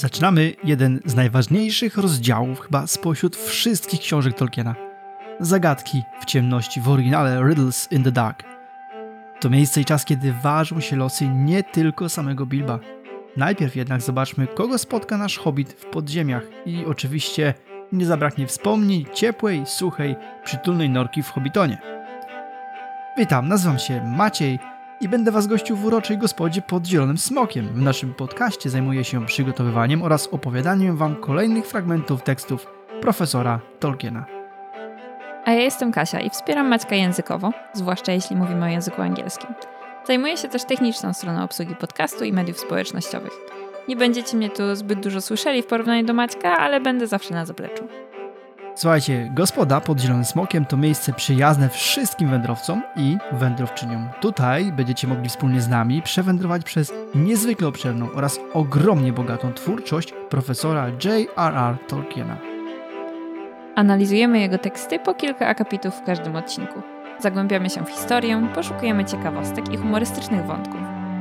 Zaczynamy jeden z najważniejszych rozdziałów chyba spośród wszystkich książek Tolkiena. Zagadki w ciemności w oryginale Riddles in the Dark. To miejsce i czas, kiedy ważą się losy nie tylko samego Bilba. Najpierw jednak zobaczmy, kogo spotka nasz hobbit w podziemiach i oczywiście nie zabraknie wspomnień ciepłej, suchej, przytulnej norki w Hobbitonie. Witam, nazywam się Maciej i będę Was gościł w uroczej gospodzie pod Zielonym Smokiem. W naszym podcaście zajmuję się przygotowywaniem oraz opowiadaniem Wam kolejnych fragmentów tekstów profesora Tolkiena. A ja jestem Kasia i wspieram Maćka językowo, zwłaszcza jeśli mówimy o języku angielskim. Zajmuję się też techniczną stroną obsługi podcastu i mediów społecznościowych. Nie będziecie mnie tu zbyt dużo słyszeli w porównaniu do Maćka, ale będę zawsze na zapleczu. Słuchajcie, gospoda pod Zielonym Smokiem to miejsce przyjazne wszystkim wędrowcom i wędrowczyniom. Tutaj będziecie mogli wspólnie z nami przewędrować przez niezwykle obszerną oraz ogromnie bogatą twórczość profesora J.R.R. Tolkiena. Analizujemy jego teksty po kilka akapitów w każdym odcinku. Zagłębiamy się w historię, poszukujemy ciekawostek i humorystycznych wątków.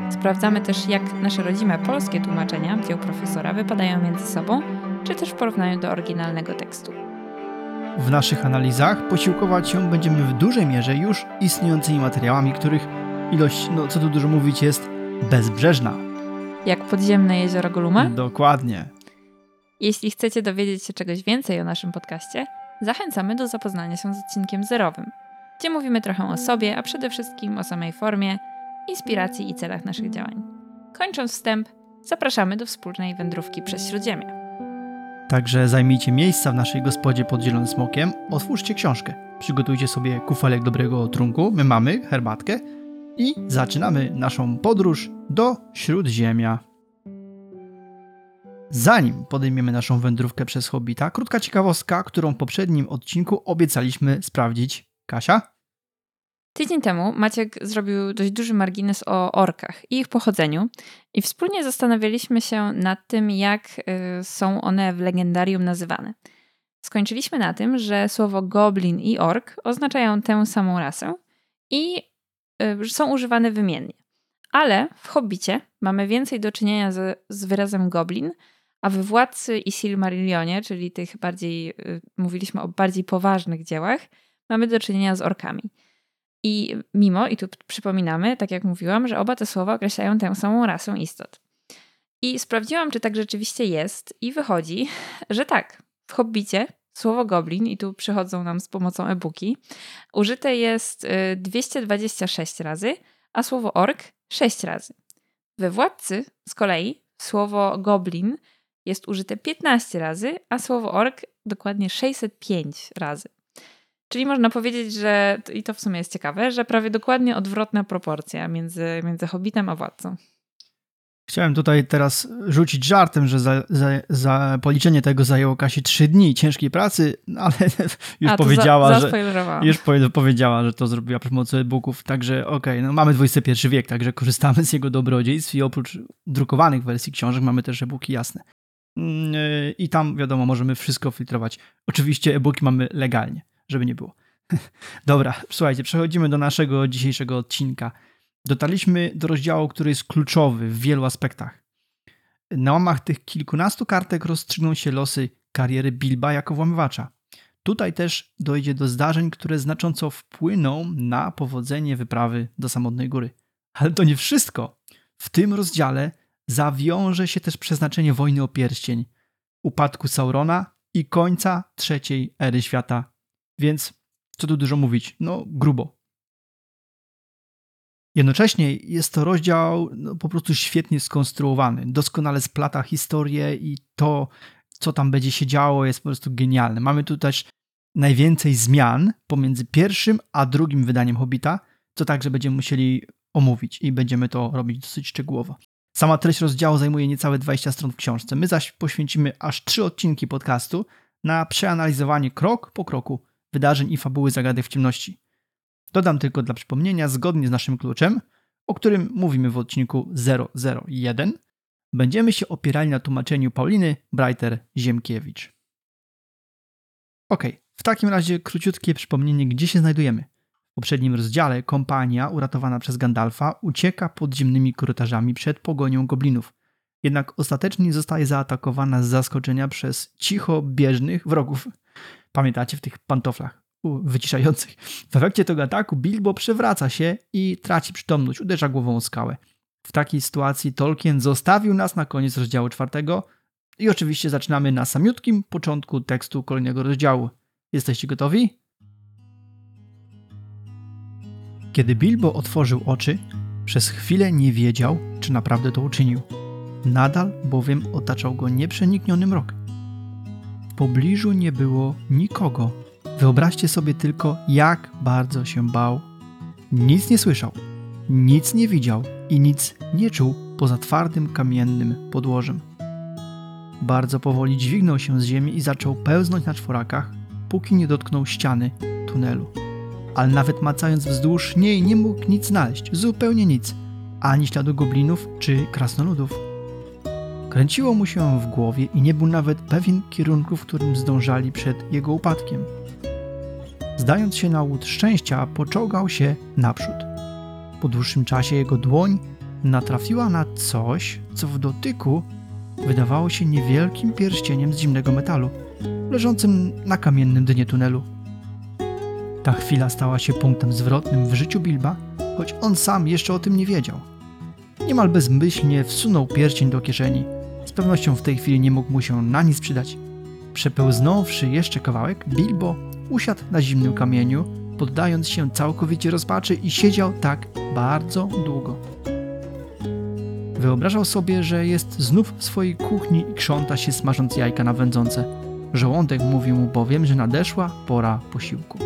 Sprawdzamy też, jak nasze rodzime polskie tłumaczenia dzieł profesora wypadają między sobą, czy też w porównaniu do oryginalnego tekstu. W naszych analizach posiłkować się będziemy w dużej mierze już istniejącymi materiałami, których ilość, no co tu dużo mówić, jest bezbrzeżna. Jak podziemne jezioro Goluma? Dokładnie. Jeśli chcecie dowiedzieć się czegoś więcej o naszym podcaście, zachęcamy do zapoznania się z odcinkiem zerowym, gdzie mówimy trochę o sobie, a przede wszystkim o samej formie, inspiracji i celach naszych działań. Kończąc wstęp, zapraszamy do wspólnej wędrówki przez Śródziemie. Także zajmijcie miejsca w naszej gospodzie pod Zielonym Smokiem, otwórzcie książkę, przygotujcie sobie kufelek dobrego trunku, my mamy herbatkę i zaczynamy naszą podróż do Śródziemia. Zanim podejmiemy naszą wędrówkę przez Hobbita, krótka ciekawostka, którą w poprzednim odcinku obiecaliśmy sprawdzić. Kasia? Tydzień temu Maciek zrobił dość duży margines o orkach i ich pochodzeniu i wspólnie zastanawialiśmy się nad tym, jak y, są one w legendarium nazywane. Skończyliśmy na tym, że słowo goblin i ork oznaczają tę samą rasę i y, są używane wymiennie. Ale w Hobbicie mamy więcej do czynienia z, z wyrazem goblin, a w Władcy i Silmarillionie, czyli tych bardziej, y, mówiliśmy o bardziej poważnych dziełach, mamy do czynienia z orkami. I mimo, i tu przypominamy, tak jak mówiłam, że oba te słowa określają tę samą rasę istot. I sprawdziłam, czy tak rzeczywiście jest, i wychodzi, że tak. W Hobbicie słowo goblin, i tu przychodzą nam z pomocą e-booki, użyte jest 226 y, razy, a słowo ork 6 razy. We Władcy z kolei słowo goblin jest użyte 15 razy, a słowo ork dokładnie 605 razy. Czyli można powiedzieć, że, i to w sumie jest ciekawe, że prawie dokładnie odwrotna proporcja między, między Hobbitem a Władcą. Chciałem tutaj teraz rzucić żartem, że za, za, za policzenie tego zajęło Kasi trzy dni ciężkiej pracy, no ale już A, powiedziała, za, że już powiedziała, że to zrobiła przy pomocy e-booków, także okej, okay, no mamy XXI wiek, także korzystamy z jego dobrodziejstw i oprócz drukowanych wersji książek mamy też e-booki jasne. Mm, I tam wiadomo, możemy wszystko filtrować. Oczywiście e-booki mamy legalnie żeby nie było. Dobra, słuchajcie, przechodzimy do naszego dzisiejszego odcinka. Dotarliśmy do rozdziału, który jest kluczowy w wielu aspektach. Na łamach tych kilkunastu kartek rozstrzygną się losy kariery Bilba jako włamywacza. Tutaj też dojdzie do zdarzeń, które znacząco wpłyną na powodzenie wyprawy do samotnej góry. Ale to nie wszystko. W tym rozdziale zawiąże się też przeznaczenie wojny o pierścień, upadku Saurona i końca trzeciej ery świata więc co tu dużo mówić, no grubo. Jednocześnie jest to rozdział no, po prostu świetnie skonstruowany, doskonale splata historię i to, co tam będzie się działo, jest po prostu genialne. Mamy tu też najwięcej zmian pomiędzy pierwszym a drugim wydaniem Hobbita, co także będziemy musieli omówić i będziemy to robić dosyć szczegółowo. Sama treść rozdziału zajmuje niecałe 20 stron w książce. My zaś poświęcimy aż trzy odcinki podcastu na przeanalizowanie krok po kroku wydarzeń i fabuły zagadek w ciemności. Dodam tylko dla przypomnienia, zgodnie z naszym kluczem, o którym mówimy w odcinku 001, będziemy się opierali na tłumaczeniu Pauliny Breiter-Ziemkiewicz. Ok, w takim razie króciutkie przypomnienie, gdzie się znajdujemy. W poprzednim rozdziale kompania uratowana przez Gandalfa ucieka podziemnymi korytarzami przed pogonią goblinów. jednak ostatecznie zostaje zaatakowana z zaskoczenia przez cicho bieżnych wrogów. Pamiętacie w tych pantoflach wyciszających. W efekcie tego ataku Bilbo przewraca się i traci przytomność, uderza głową o skałę. W takiej sytuacji Tolkien zostawił nas na koniec rozdziału czwartego i oczywiście zaczynamy na samiutkim początku tekstu kolejnego rozdziału. Jesteście gotowi? Kiedy Bilbo otworzył oczy, przez chwilę nie wiedział, czy naprawdę to uczynił. Nadal bowiem otaczał go nieprzenikniony mrok. Pobliżu nie było nikogo. Wyobraźcie sobie tylko, jak bardzo się bał. Nic nie słyszał, nic nie widział i nic nie czuł poza twardym kamiennym podłożem. Bardzo powoli dźwignął się z ziemi i zaczął pełznąć na czworakach, póki nie dotknął ściany tunelu. Ale nawet macając wzdłuż niej nie mógł nic znaleźć, zupełnie nic, ani śladu goblinów czy krasnoludów. Kręciło mu się w głowie i nie był nawet pewien kierunku, w którym zdążali przed jego upadkiem. Zdając się na łód szczęścia, poczołgał się naprzód. Po dłuższym czasie jego dłoń natrafiła na coś, co w dotyku wydawało się niewielkim pierścieniem z zimnego metalu, leżącym na kamiennym dnie tunelu. Ta chwila stała się punktem zwrotnym w życiu Bilba, choć on sam jeszcze o tym nie wiedział. Niemal bezmyślnie wsunął pierścień do kieszeni. Z pewnością w tej chwili nie mógł mu się na nic przydać. Przepełznąwszy jeszcze kawałek, Bilbo usiadł na zimnym kamieniu, poddając się całkowicie rozpaczy i siedział tak bardzo długo. Wyobrażał sobie, że jest znów w swojej kuchni i krząta się smażąc jajka na wędzące. Żołądek mówił mu bowiem, że nadeszła pora posiłku.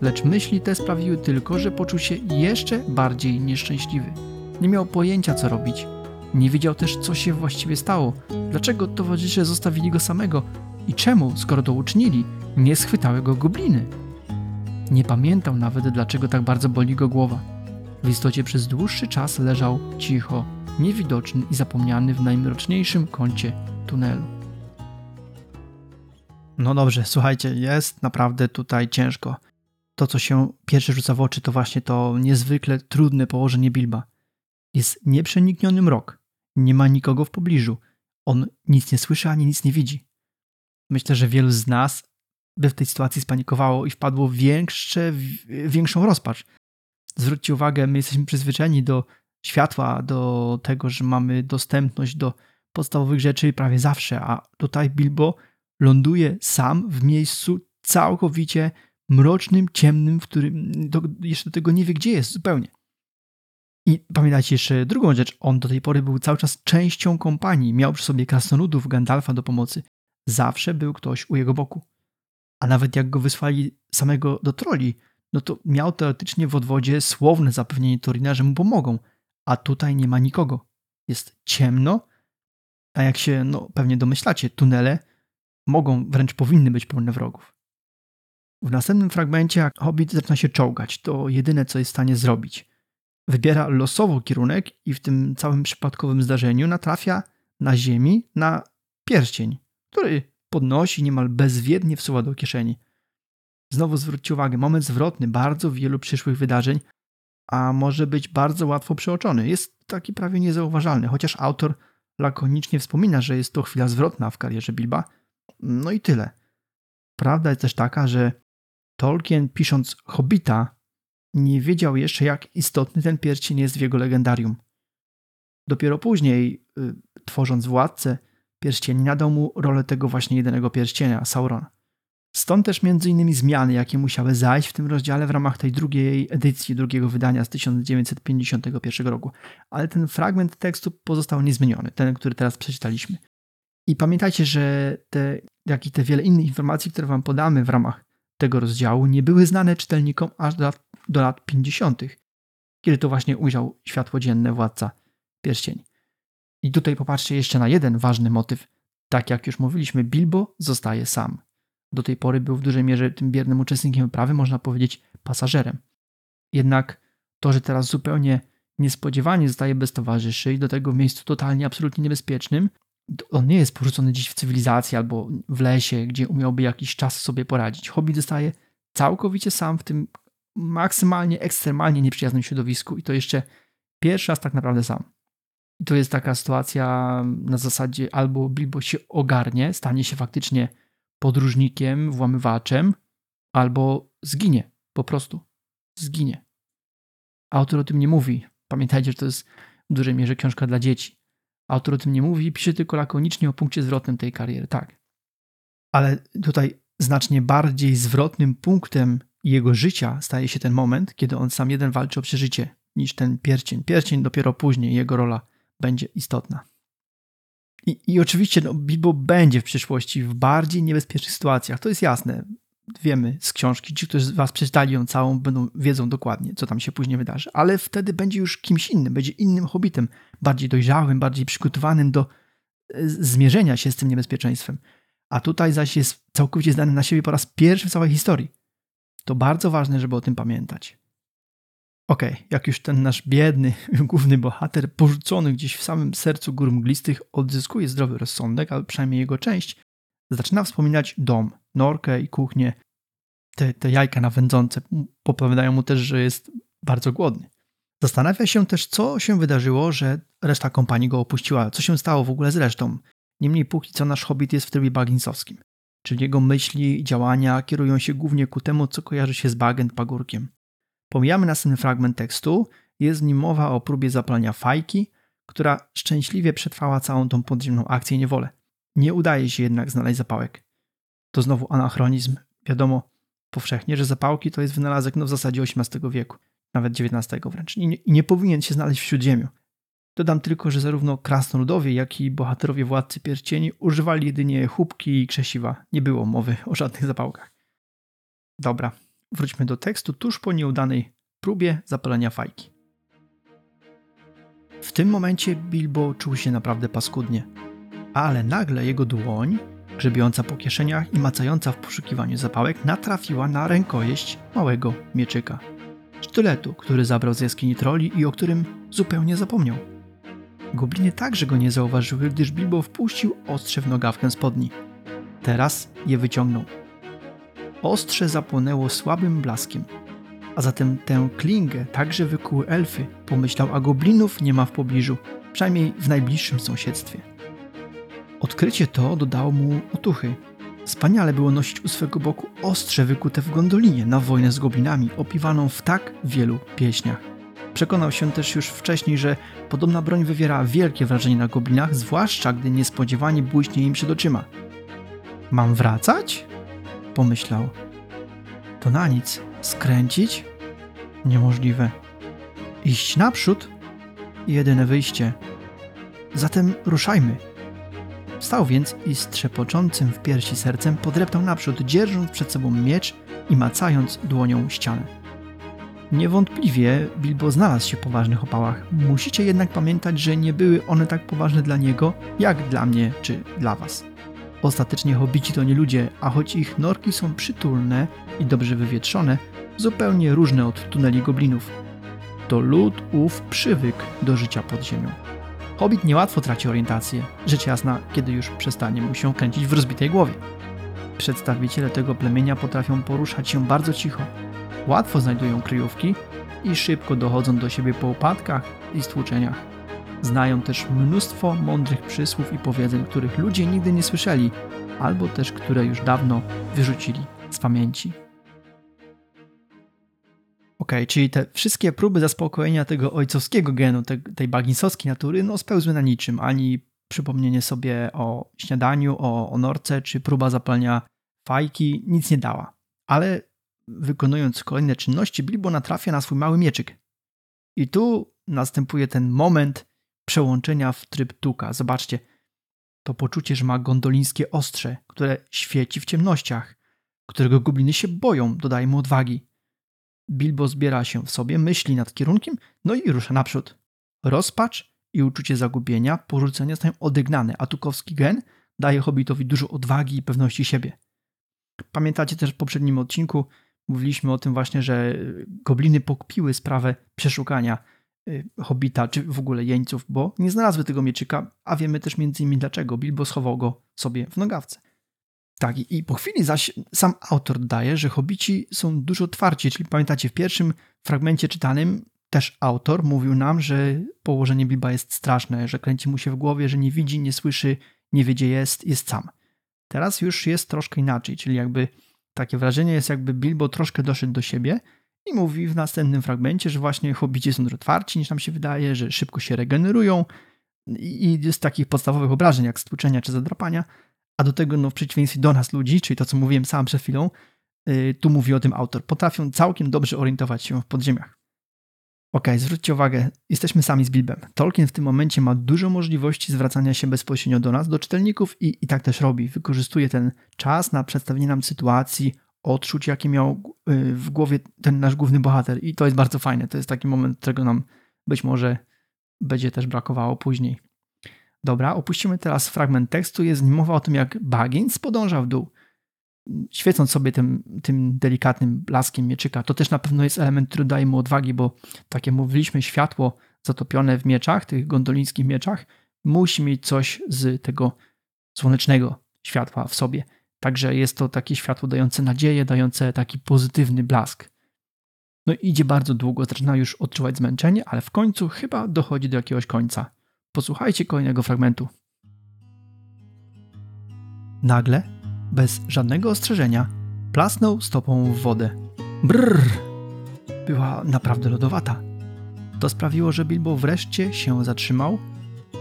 Lecz myśli te sprawiły tylko, że poczuł się jeszcze bardziej nieszczęśliwy. Nie miał pojęcia, co robić. Nie wiedział też, co się właściwie stało, dlaczego towarzysze zostawili go samego i czemu, skoro to uczynili, nie schwytały go gobliny. Nie pamiętał nawet, dlaczego tak bardzo boli go głowa. W istocie przez dłuższy czas leżał cicho, niewidoczny i zapomniany w najmroczniejszym kącie tunelu. No dobrze, słuchajcie, jest naprawdę tutaj ciężko. To, co się pierwsze rzuca w oczy, to właśnie to niezwykle trudne położenie Bilba. Jest nieprzenikniony mrok, nie ma nikogo w pobliżu. On nic nie słyszy ani nic nie widzi. Myślę, że wielu z nas by w tej sytuacji spanikowało i wpadło w większe, większą rozpacz. Zwróćcie uwagę, my jesteśmy przyzwyczajeni do światła, do tego, że mamy dostępność do podstawowych rzeczy prawie zawsze, a tutaj Bilbo ląduje sam w miejscu całkowicie mrocznym, ciemnym, w którym do, jeszcze do tego nie wie, gdzie jest zupełnie. I pamiętajcie jeszcze drugą rzecz, on do tej pory był cały czas częścią kompanii, miał przy sobie krasnoludów Gandalfa do pomocy. Zawsze był ktoś u jego boku. A nawet jak go wysłali samego do troli, no to miał teoretycznie w odwodzie słowne zapewnienie Torina, że mu pomogą, a tutaj nie ma nikogo. Jest ciemno, a jak się no, pewnie domyślacie, tunele mogą, wręcz powinny być pełne wrogów. W następnym fragmencie Hobbit zaczyna się czołgać. To jedyne, co jest w stanie zrobić. Wybiera losowo kierunek i w tym całym przypadkowym zdarzeniu natrafia na ziemi na pierścień, który podnosi niemal bezwiednie wsuwa do kieszeni. Znowu zwróćcie uwagę, moment zwrotny bardzo wielu przyszłych wydarzeń, a może być bardzo łatwo przeoczony. Jest taki prawie niezauważalny, chociaż autor lakonicznie wspomina, że jest to chwila zwrotna w karierze Bilba. No i tyle. Prawda jest też taka, że Tolkien pisząc Hobbita nie wiedział jeszcze jak istotny ten pierścień jest w jego legendarium. Dopiero później, y, tworząc Władcę, pierścieni nadał mu rolę tego właśnie jedynego pierścienia, Sauron. Stąd też innymi zmiany, jakie musiały zajść w tym rozdziale w ramach tej drugiej edycji, drugiego wydania z 1951 roku. Ale ten fragment tekstu pozostał niezmieniony, ten, który teraz przeczytaliśmy. I pamiętajcie, że te, jak i te wiele innych informacji, które wam podamy w ramach tego rozdziału, nie były znane czytelnikom aż do lat, do lat 50., kiedy to właśnie ujrzał światło dzienne władca pierścień. I tutaj popatrzcie jeszcze na jeden ważny motyw. Tak jak już mówiliśmy, Bilbo zostaje sam. Do tej pory był w dużej mierze tym biernym uczestnikiem wyprawy, można powiedzieć pasażerem. Jednak to, że teraz zupełnie niespodziewanie zostaje bez towarzyszy i do tego w miejscu totalnie, absolutnie niebezpiecznym, on nie jest porzucony gdzieś w cywilizacji albo w lesie, gdzie umiałby jakiś czas sobie poradzić. Hobby zostaje całkowicie sam w tym maksymalnie, ekstremalnie nieprzyjaznym środowisku i to jeszcze pierwszy raz tak naprawdę sam. I to jest taka sytuacja na zasadzie albo Bilbo się ogarnie, stanie się faktycznie podróżnikiem, włamywaczem, albo zginie. Po prostu. Zginie. Autor o tym nie mówi. Pamiętajcie, że to jest w dużej mierze książka dla dzieci. Autor o tym nie mówi, pisze tylko lakonicznie o punkcie zwrotnym tej kariery. Tak. Ale tutaj znacznie bardziej zwrotnym punktem jego życia staje się ten moment, kiedy on sam jeden walczy o przeżycie, niż ten pierścień. Pierścień dopiero później, jego rola będzie istotna. I, i oczywiście no, Bilbo będzie w przyszłości w bardziej niebezpiecznych sytuacjach, to jest jasne. Wiemy z książki, ci, którzy z Was przeczytali ją całą, będą, wiedzą dokładnie, co tam się później wydarzy, ale wtedy będzie już kimś innym, będzie innym hobbitem, bardziej dojrzałym, bardziej przygotowanym do e, zmierzenia się z tym niebezpieczeństwem. A tutaj zaś jest całkowicie zdany na siebie po raz pierwszy w całej historii. To bardzo ważne, żeby o tym pamiętać. Okay, jak już ten nasz biedny, główny bohater, porzucony gdzieś w samym sercu gór mglistych, odzyskuje zdrowy rozsądek, albo przynajmniej jego część, zaczyna wspominać dom, norkę i kuchnię. Te, te jajka nawędzące popowiadają mu też, że jest bardzo głodny. Zastanawia się też, co się wydarzyło, że reszta kompanii go opuściła, co się stało w ogóle z resztą. Niemniej póki co nasz hobbit jest w trybie bagginsowskim, czyli jego myśli i działania kierują się głównie ku temu, co kojarzy się z bagent pagórkiem. Pomijamy następny fragment tekstu, jest w nim mowa o próbie zapalenia fajki, która szczęśliwie przetrwała całą tą podziemną akcję niewolę. Nie udaje się jednak znaleźć zapałek. To znowu anachronizm. Wiadomo powszechnie, że zapałki to jest wynalazek no w zasadzie XVIII wieku, nawet XIX wręcz. I nie, i nie powinien się znaleźć w Śródziemiu. Dodam tylko, że zarówno krasnoludowie, jak i bohaterowie Władcy Pierścieni używali jedynie chubki i krzesiwa. Nie było mowy o żadnych zapałkach. Dobra, wróćmy do tekstu tuż po nieudanej próbie zapalenia fajki. W tym momencie Bilbo czuł się naprawdę paskudnie, ale nagle jego dłoń, grzebiąca po kieszeniach i macająca w poszukiwaniu zapałek, natrafiła na rękojeść małego mieczyka. Sztyletu, który zabrał z jaskini troli i o którym zupełnie zapomniał. Gobliny także go nie zauważyły, gdyż Bilbo wpuścił ostrze w nogawkę spodni. Teraz je wyciągnął. Ostrze zapłonęło słabym blaskiem. A zatem tę klingę także wykuły elfy, pomyślał, a goblinów nie ma w pobliżu, przynajmniej w najbliższym sąsiedztwie. Odkrycie to dodało mu otuchy. Wspaniale było nosić u swego boku ostrze wykute w gondolinie na wojnę z goblinami, opiwaną w tak wielu pieśniach. Przekonał się też już wcześniej, że podobna broń wywiera wielkie wrażenie na goblinach, zwłaszcza gdy niespodziewanie błyśnie im przed oczyma. Mam wracać? Pomyślał. To na nic. Skręcić? Niemożliwe. Iść naprzód? Jedyne wyjście. Zatem ruszajmy. Wstał więc i z trzepoczącym w piersi sercem podreptał naprzód, dzierżąc przed sobą miecz i macając dłonią ścianę. Niewątpliwie Bilbo znalazł się w poważnych opałach. Musicie jednak pamiętać, że nie były one tak poważne dla niego, jak dla mnie czy dla was. Ostatecznie hobici to nie ludzie, a choć ich norki są przytulne i dobrze wywietrzone, zupełnie różne od tuneli goblinów. To lud ów przywykł do życia pod ziemią. Hobbit niełatwo traci orientację, rzecz jasna, kiedy już przestanie mu się kręcić w rozbitej głowie. Przedstawiciele tego plemienia potrafią poruszać się bardzo cicho, łatwo znajdują kryjówki i szybko dochodzą do siebie po upadkach i stłuczeniach. Znają też mnóstwo mądrych przysłów i powiedzeń, których ludzie nigdy nie słyszeli, albo też które już dawno wyrzucili z pamięci. Ok, czyli te wszystkie próby zaspokojenia tego ojcowskiego genu, te, tej baginsowskiej natury, no spełzły na niczym. Ani przypomnienie sobie o śniadaniu, o, o norce, czy próba zapalenia fajki nic nie dała. Ale wykonując kolejne czynności, Bilbo natrafia na swój mały mieczyk. I tu następuje ten moment przełączenia w tryb tuka. Zobaczcie, to poczucie, że ma gondolińskie ostrze, które świeci w ciemnościach, którego gobliny się boją, dodaje mu odwagi. Bilbo zbiera się w sobie, myśli nad kierunkiem, no i rusza naprzód. Rozpacz i uczucie zagubienia, porzucenia zostają odegnane, a tukowski gen daje hobbitowi dużo odwagi i pewności siebie. Pamiętacie też w poprzednim odcinku, mówiliśmy o tym właśnie, że gobliny pokpiły sprawę przeszukania y, Hobita, czy w ogóle jeńców, bo nie znalazły tego mieczyka, a wiemy też między innymi dlaczego. Bilbo schował go sobie w nogawce. Tak, i po chwili zaś sam autor dodaje, że hobici są dużo twardsi, czyli pamiętacie, w pierwszym fragmencie czytanym też autor mówił nam, że położenie Bilba jest straszne, że kręci mu się w głowie, że nie widzi, nie słyszy, nie wie gdzie jest, jest sam. Teraz już jest troszkę inaczej, czyli jakby takie wrażenie jest jakby Bilbo troszkę doszedł do siebie i mówi w następnym fragmencie, że właśnie hobbici są otwarci niż nam się wydaje, że szybko się regenerują i z takich podstawowych obrażeń jak stłuczenia czy zadrapania, a do tego no, w przeciwieństwie do nas ludzi, czyli to co mówiłem sam przed chwilą, yy, tu mówi o tym autor, potrafią całkiem dobrze orientować się w podziemiach. Ok, zwróćcie uwagę, jesteśmy sami z Bilbem. Tolkien w tym momencie ma dużo możliwości zwracania się bezpośrednio do nas, do czytelników i, i tak też robi. Wykorzystuje ten czas na przedstawienie nam sytuacji, odczuć, jakie miał y, w głowie ten nasz główny bohater. I to jest bardzo fajne. To jest taki moment, którego nam być może będzie też brakowało później. Dobra, opuścimy teraz fragment tekstu. Jest mowa o tym, jak Baggins podąża w dół świecąc sobie tym, tym delikatnym blaskiem mieczyka. To też na pewno jest element, który daje mu odwagi, bo tak jak mówiliśmy, światło zatopione w mieczach, tych gondolińskich mieczach, musi mieć coś z tego słonecznego światła w sobie. Także jest to takie światło dające nadzieję, dające taki pozytywny blask. No idzie bardzo długo, zaczyna już odczuwać zmęczenie, ale w końcu chyba dochodzi do jakiegoś końca. Posłuchajcie kolejnego fragmentu. Nagle bez żadnego ostrzeżenia, plasnął stopą w wodę. Brrr! Była naprawdę lodowata. To sprawiło, że Bilbo wreszcie się zatrzymał.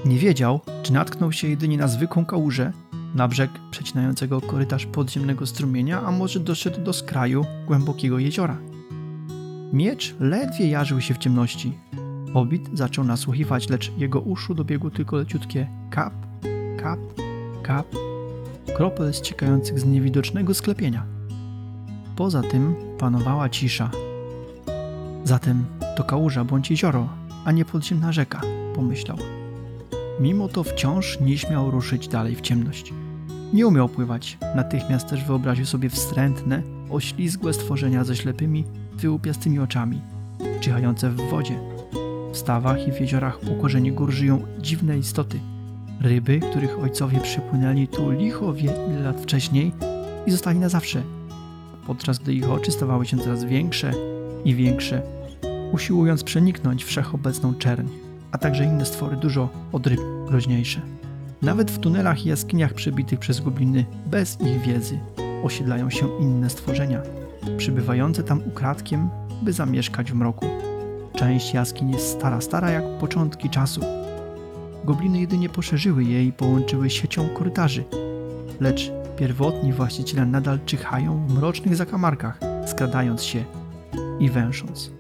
Nie wiedział, czy natknął się jedynie na zwykłą kałużę, na brzeg przecinającego korytarz podziemnego strumienia, a może doszedł do skraju głębokiego jeziora. Miecz ledwie jarzył się w ciemności. Hobbit zaczął nasłuchiwać, lecz jego uszu dobiegło tylko leciutkie kap, kap, kap kropel ściekających z niewidocznego sklepienia. Poza tym panowała cisza. Zatem to kałuża bądź jezioro, a nie podziemna rzeka, pomyślał. Mimo to wciąż nie śmiał ruszyć dalej w ciemność. Nie umiał pływać, natychmiast też wyobraził sobie wstrętne, oślizgłe stworzenia ze ślepymi, wyłupiastymi oczami, czyhające w wodzie. W stawach i w jeziorach u korzeni gór żyją dziwne istoty – Ryby, których ojcowie przypłynęli tu licho wiele lat wcześniej i zostali na zawsze, podczas gdy ich oczy stawały się coraz większe i większe, usiłując przeniknąć wszechobecną czerń, a także inne stwory dużo od ryb groźniejsze. Nawet w tunelach i jaskiniach przebitych przez gobliny, bez ich wiedzy, osiedlają się inne stworzenia, przybywające tam ukradkiem, by zamieszkać w mroku. Część jaskiń jest stara, stara jak początki czasu, Gobliny jedynie poszerzyły je i połączyły siecią korytarzy. Lecz pierwotni właściciele nadal czyhają w mrocznych zakamarkach, skradając się i węsząc.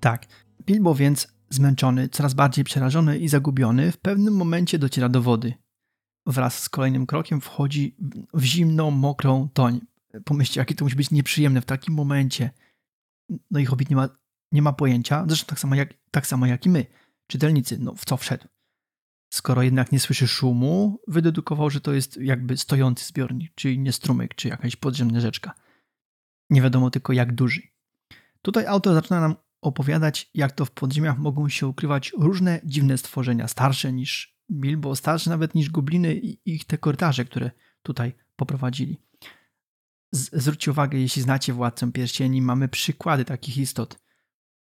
Tak, Bilbo więc, zmęczony, coraz bardziej przerażony i zagubiony, w pewnym momencie dociera do wody. Wraz z kolejnym krokiem wchodzi w zimną, mokrą toń. Pomyślcie, jakie to musi być nieprzyjemne w takim momencie. No i Hobbit nie ma, nie ma pojęcia, zresztą tak samo, jak, tak samo jak i my czytelnicy, no w co wszedł. Skoro jednak nie słyszy szumu, wydedukował, że to jest jakby stojący zbiornik, czyli nie strumyk, czy jakaś podziemna rzeczka. Nie wiadomo tylko jak duży. Tutaj autor zaczyna nam opowiadać, jak to w podziemiach mogą się ukrywać różne dziwne stworzenia, starsze niż Bilbo, starsze nawet niż gobliny i ich te korytarze, które tutaj poprowadzili. Z zwróćcie uwagę, jeśli znacie Władcę Pierścieni, mamy przykłady takich istot.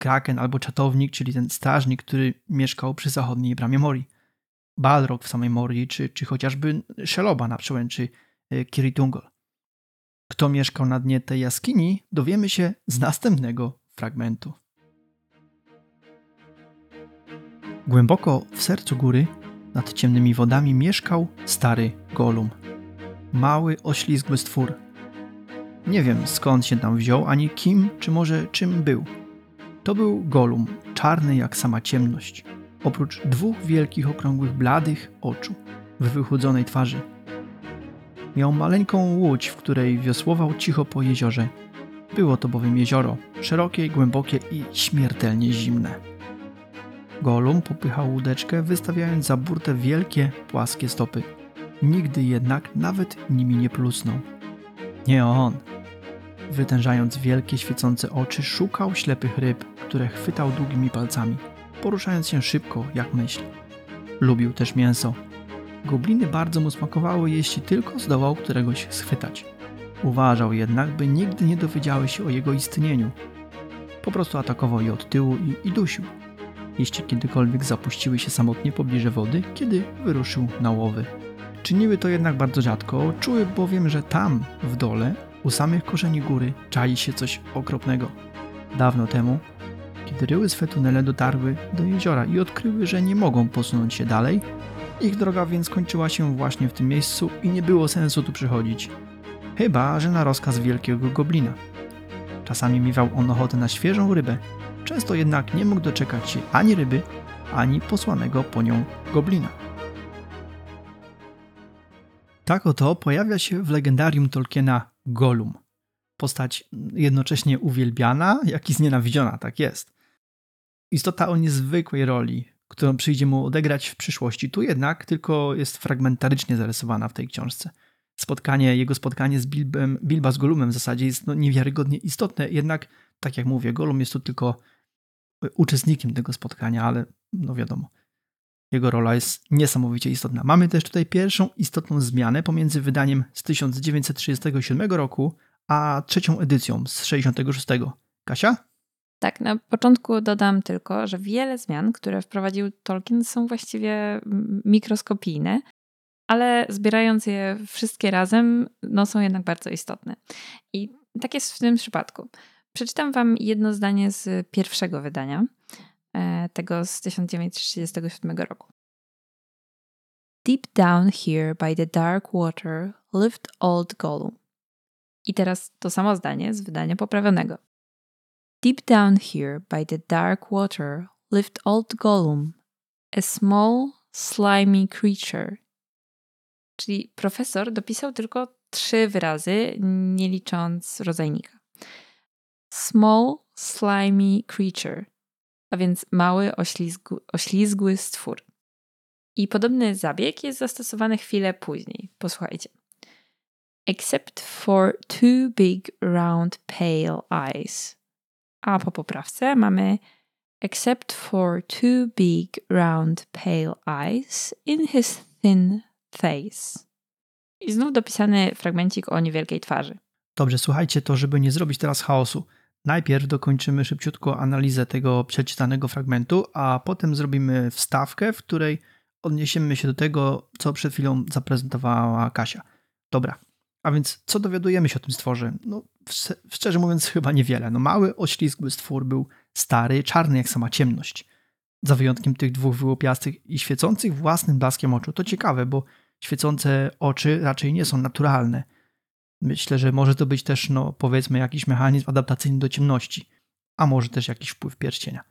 Kraken albo czatownik, czyli ten strażnik, który mieszkał przy zachodniej bramie Mori. Balrog w samej Mori, czy, czy chociażby Sheloba na przełęczy e, Kiritungol. Kto mieszkał na dnie tej jaskini, dowiemy się z następnego fragmentu. Głęboko w sercu góry, nad ciemnymi wodami, mieszkał stary Golum. Mały, oślizgły stwór. Nie wiem skąd się tam wziął, ani kim, czy może czym był – to był Golum, czarny jak sama ciemność, oprócz dwóch wielkich, okrągłych, bladych oczu w wychudzonej twarzy. Miał maleńką łódź, w której wiosłował cicho po jeziorze. Było to bowiem jezioro, szerokie, głębokie i śmiertelnie zimne. Golum popychał łódeczkę, wystawiając za burtę wielkie, płaskie stopy. Nigdy jednak nawet nimi nie plusnął. Nie on, wytężając wielkie świecące oczy, szukał ślepych ryb, które chwytał długimi palcami, poruszając się szybko jak myśl. Lubił też mięso. Gobliny bardzo mu smakowały, jeśli tylko zdołał któregoś schwytać. Uważał jednak, by nigdy nie dowiedziały się o jego istnieniu. Po prostu atakował je od tyłu i, i dusił. Jeśli kiedykolwiek zapuściły się samotnie pobliże wody, kiedy wyruszył na łowy. Czyniły to jednak bardzo rzadko, czuły bowiem, że tam, w dole, u samych korzeni góry, czai się coś okropnego. Dawno temu, kiedy ryły swe tunele dotarły do jeziora i odkryły, że nie mogą posunąć się dalej, ich droga więc kończyła się właśnie w tym miejscu i nie było sensu tu przychodzić. Chyba, że na rozkaz wielkiego goblina. Czasami miewał on ochotę na świeżą rybę, często jednak nie mógł doczekać się ani ryby, ani posłanego po nią goblina. Tak oto pojawia się w legendarium Tolkiena Gollum. Postać jednocześnie uwielbiana, jak i znienawidziona, tak jest. Istota o niezwykłej roli, którą przyjdzie mu odegrać w przyszłości. Tu jednak tylko jest fragmentarycznie zarysowana w tej książce. Spotkanie, jego spotkanie z Bilbem, Bilba z Golumem w zasadzie jest no, niewiarygodnie istotne, jednak, tak jak mówię, Golum jest tu tylko uczestnikiem tego spotkania, ale no wiadomo, jego rola jest niesamowicie istotna. Mamy też tutaj pierwszą istotną zmianę pomiędzy wydaniem z 1937 roku, a trzecią edycją z 66. Kasia? Tak, na początku dodam tylko, że wiele zmian, które wprowadził Tolkien, są właściwie mikroskopijne, ale zbierając je wszystkie razem, no są jednak bardzo istotne. I tak jest w tym przypadku. Przeczytam Wam jedno zdanie z pierwszego wydania, tego z 1937 roku. Deep down here by the dark water lived old Gollum. I teraz to samo zdanie z wydania poprawionego. Deep down here by the dark water lived old Gollum, a small, slimy creature. Czyli profesor dopisał tylko trzy wyrazy, nie licząc rodzajnika. Small, slimy creature, a więc mały, oślizgu, oślizgły stwór. I podobny zabieg jest zastosowany chwilę później. Posłuchajcie. Except for two big, round, pale eyes a po poprawce mamy except for two big round pale eyes in his thin face. I znów dopisany fragmencik o niewielkiej twarzy. Dobrze, słuchajcie, to żeby nie zrobić teraz chaosu. Najpierw dokończymy szybciutko analizę tego przeczytanego fragmentu, a potem zrobimy wstawkę, w której odniesiemy się do tego, co przed chwilą zaprezentowała Kasia. Dobra, a więc co dowiadujemy się o tym stworze? No, szczerze mówiąc, chyba niewiele. No, mały, oślizgły stwór był stary, czarny jak sama ciemność. Za wyjątkiem tych dwóch wyłopiastych i świecących własnym blaskiem oczu. To ciekawe, bo świecące oczy raczej nie są naturalne. Myślę, że może to być też, no, powiedzmy, jakiś mechanizm adaptacyjny do ciemności, a może też jakiś wpływ pierścienia.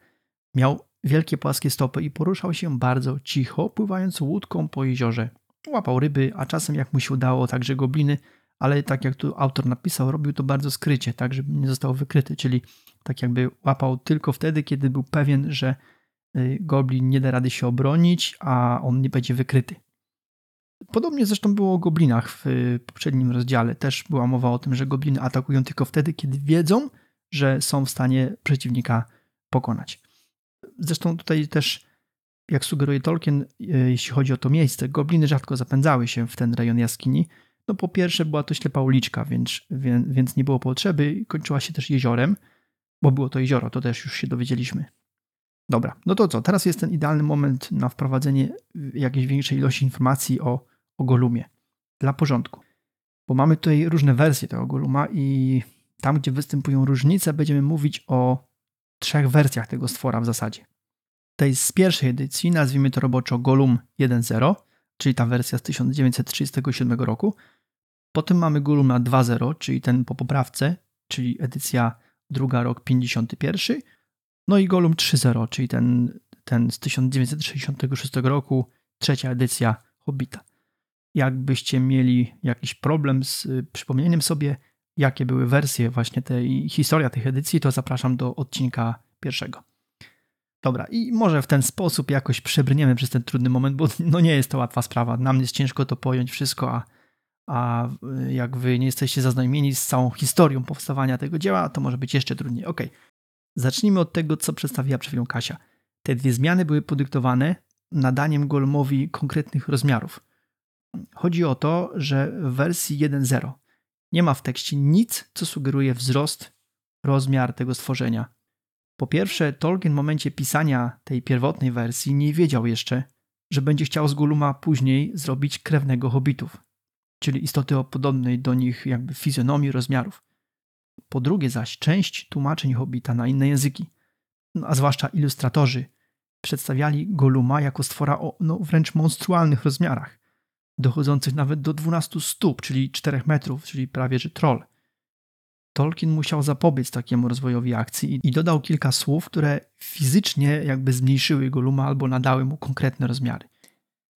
Miał wielkie płaskie stopy i poruszał się bardzo cicho, pływając łódką po jeziorze. Łapał ryby, a czasem, jak mu się udało, także gobliny – ale tak jak tu autor napisał, robił to bardzo skrycie, tak żeby nie został wykryty, czyli tak jakby łapał tylko wtedy, kiedy był pewien, że y, goblin nie da rady się obronić, a on nie będzie wykryty. Podobnie zresztą było o goblinach w y, poprzednim rozdziale. Też była mowa o tym, że gobliny atakują tylko wtedy, kiedy wiedzą, że są w stanie przeciwnika pokonać. Zresztą tutaj też, jak sugeruje Tolkien, y, jeśli chodzi o to miejsce, gobliny rzadko zapędzały się w ten rejon jaskini, no po pierwsze była to ślepa uliczka, więc, więc nie było potrzeby. Kończyła się też jeziorem, bo było to jezioro, to też już się dowiedzieliśmy. Dobra, no to co? Teraz jest ten idealny moment na wprowadzenie jakiejś większej ilości informacji o, o Golumie. Dla porządku. Bo mamy tutaj różne wersje tego Goluma i tam, gdzie występują różnice, będziemy mówić o trzech wersjach tego stwora w zasadzie. Tej z pierwszej edycji nazwijmy to roboczo Golum 1.0, czyli ta wersja z 1937 roku, Potem mamy Guluma 2.0, czyli ten po poprawce, czyli edycja druga rok 51. No i Golum 3.0, czyli ten, ten z 1966 roku, trzecia edycja Hobbita. Jakbyście mieli jakiś problem z y, przypomnieniem sobie, jakie były wersje właśnie tej, historia tych edycji, to zapraszam do odcinka pierwszego. Dobra, i może w ten sposób jakoś przebrniemy przez ten trudny moment, bo no nie jest to łatwa sprawa. Nam jest ciężko to pojąć wszystko, a a y, jak wy nie jesteście zaznajomieni z całą historią powstawania tego dzieła, to może być jeszcze trudniej. Ok, zacznijmy od tego, co przedstawiła przed chwilą Kasia. Te dwie zmiany były podyktowane nadaniem Golmowi konkretnych rozmiarów. Chodzi o to, że w wersji 1.0 nie ma w tekście nic, co sugeruje wzrost, rozmiar tego stworzenia. Po pierwsze, Tolkien w momencie pisania tej pierwotnej wersji nie wiedział jeszcze, że będzie chciał z Goluma później zrobić krewnego hobbitów, czyli istoty o podobnej do nich jakby fizjonomii rozmiarów. Po drugie zaś, część tłumaczeń hobbita na inne języki, no, a zwłaszcza ilustratorzy, przedstawiali Goluma jako stwora o no, wręcz monstrualnych rozmiarach, dochodzących nawet do 12 stóp, czyli 4 metrów, czyli prawie że troll. Tolkien musiał zapobiec takiemu rozwojowi akcji i dodał kilka słów, które fizycznie jakby zmniejszyły Goluma albo nadały mu konkretne rozmiary.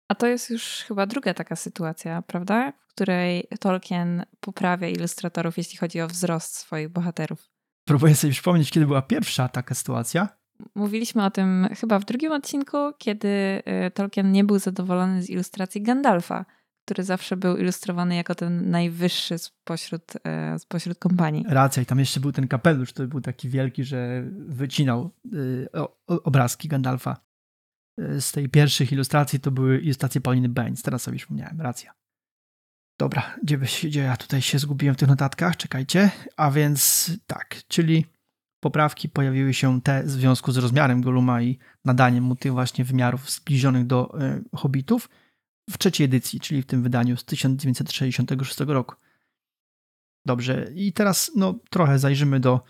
A to jest już chyba druga taka sytuacja, prawda? W której Tolkien poprawia ilustratorów, jeśli chodzi o wzrost swoich bohaterów. Próbuję sobie przypomnieć, kiedy była pierwsza taka sytuacja. Mówiliśmy o tym chyba w drugim odcinku, kiedy y, Tolkien nie był zadowolony z ilustracji Gandalfa, który zawsze był ilustrowany jako ten najwyższy spośród, e, spośród kompanii. Racja, i tam jeszcze był ten kapelusz, który był taki wielki, że wycinał y, obrazki Gandalfa. Y, z tej pierwszych ilustracji to były ilustracje Pauliny Baines, teraz sobie przypomniałem, racja. Dobra, gdzie, gdzie ja tutaj się zgubiłem w tych notatkach? Czekajcie. A więc tak, czyli poprawki pojawiły się te w związku z rozmiarem Goluma i nadaniem mu tych właśnie wymiarów zbliżonych do y, hobbitów w trzeciej edycji, czyli w tym wydaniu z 1966 roku. Dobrze, i teraz no, trochę zajrzymy do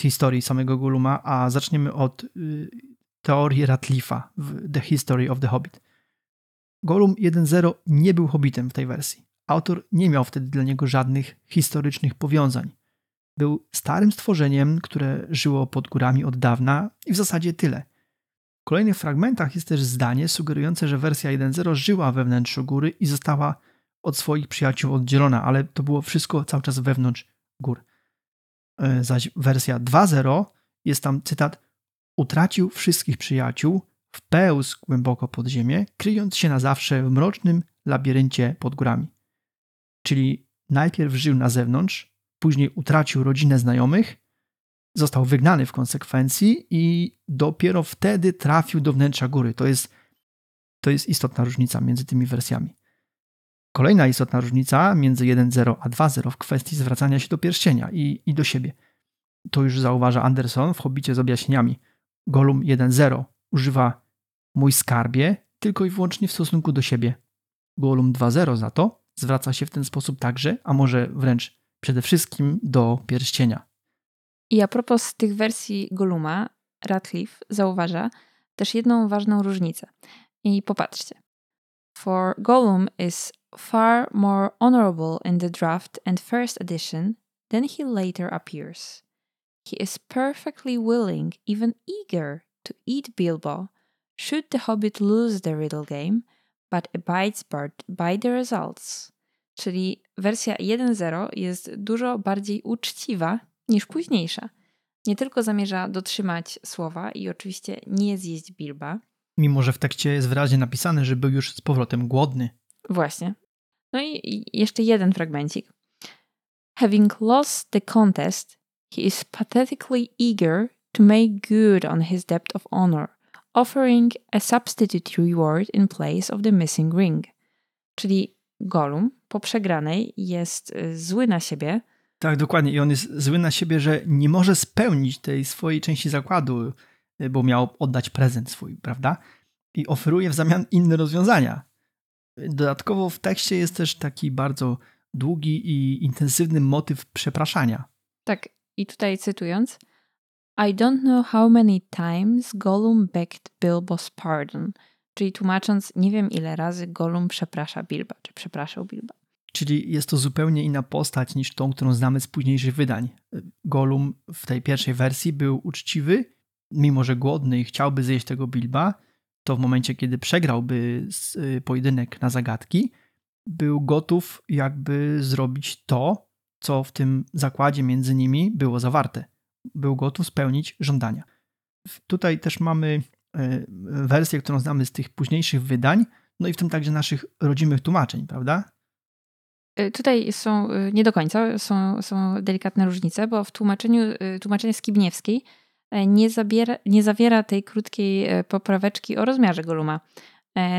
historii samego Goluma, a zaczniemy od y, teorii Ratlifa w The History of the Hobbit. Golum 1.0 nie był hobbitem w tej wersji. Autor nie miał wtedy dla niego żadnych historycznych powiązań. Był starym stworzeniem, które żyło pod górami od dawna i w zasadzie tyle. W kolejnych fragmentach jest też zdanie sugerujące, że wersja 1.0 żyła we wnętrzu góry i została od swoich przyjaciół oddzielona, ale to było wszystko cały czas wewnątrz gór. E, zaś wersja 2.0 jest tam cytat: Utracił wszystkich przyjaciół, wpełzł głęboko pod ziemię, kryjąc się na zawsze w mrocznym labiryncie pod górami. Czyli najpierw żył na zewnątrz, później utracił rodzinę znajomych, został wygnany w konsekwencji i dopiero wtedy trafił do wnętrza góry. To jest, to jest istotna różnica między tymi wersjami. Kolejna istotna różnica między 1.0 a 2.0 w kwestii zwracania się do pierścienia i, i do siebie. To już zauważa Anderson w Hobbicie z objaśnieniami. Golum 1.0 używa mój skarbie tylko i wyłącznie w stosunku do siebie. Golum 2.0 za to zwraca się w ten sposób także, a może wręcz przede wszystkim do pierścienia. I a propos tych wersji Goluma, Radcliffe zauważa też jedną ważną różnicę. I popatrzcie. For Gollum is far more honorable in the draft and first edition than he later appears. He is perfectly willing, even eager, to eat Bilbo should the Hobbit lose the riddle game, but abides by the results. Czyli wersja 1.0 jest dużo bardziej uczciwa niż późniejsza. Nie tylko zamierza dotrzymać słowa i oczywiście nie zjeść Bilba. Mimo, że w tekście jest wyraźnie napisane, że był już z powrotem głodny. Właśnie. No i jeszcze jeden fragmencik. Having lost the contest, he is pathetically eager to make good on his debt of honor, offering a substitute reward in place of the missing ring. Czyli Gollum po przegranej jest y, zły na siebie, tak, dokładnie. I on jest zły na siebie, że nie może spełnić tej swojej części zakładu, y, bo miał oddać prezent swój, prawda? I oferuje w zamian inne rozwiązania. Dodatkowo w tekście jest też taki bardzo długi i intensywny motyw przepraszania. Tak, i tutaj cytując: I don't know how many times Gollum begged Bilbo's pardon. Czyli tłumacząc, nie wiem ile razy Gollum przeprasza Bilba, czy przepraszał Bilba. Czyli jest to zupełnie inna postać niż tą, którą znamy z późniejszych wydań. Golum w tej pierwszej wersji był uczciwy, mimo że głodny i chciałby zjeść tego Bilba, to w momencie, kiedy przegrałby y, pojedynek na zagadki, był gotów jakby zrobić to, co w tym zakładzie między nimi było zawarte. Był gotów spełnić żądania. Tutaj też mamy wersję, którą znamy z tych późniejszych wydań, no i w tym także naszych rodzimych tłumaczeń, prawda? Y, tutaj są y, nie do końca, są, są delikatne różnice, bo w tłumaczeniu, y, tłumaczeniu Skibniewskiej nie, zabiera, nie zawiera tej krótkiej popraweczki o rozmiarze Goluma.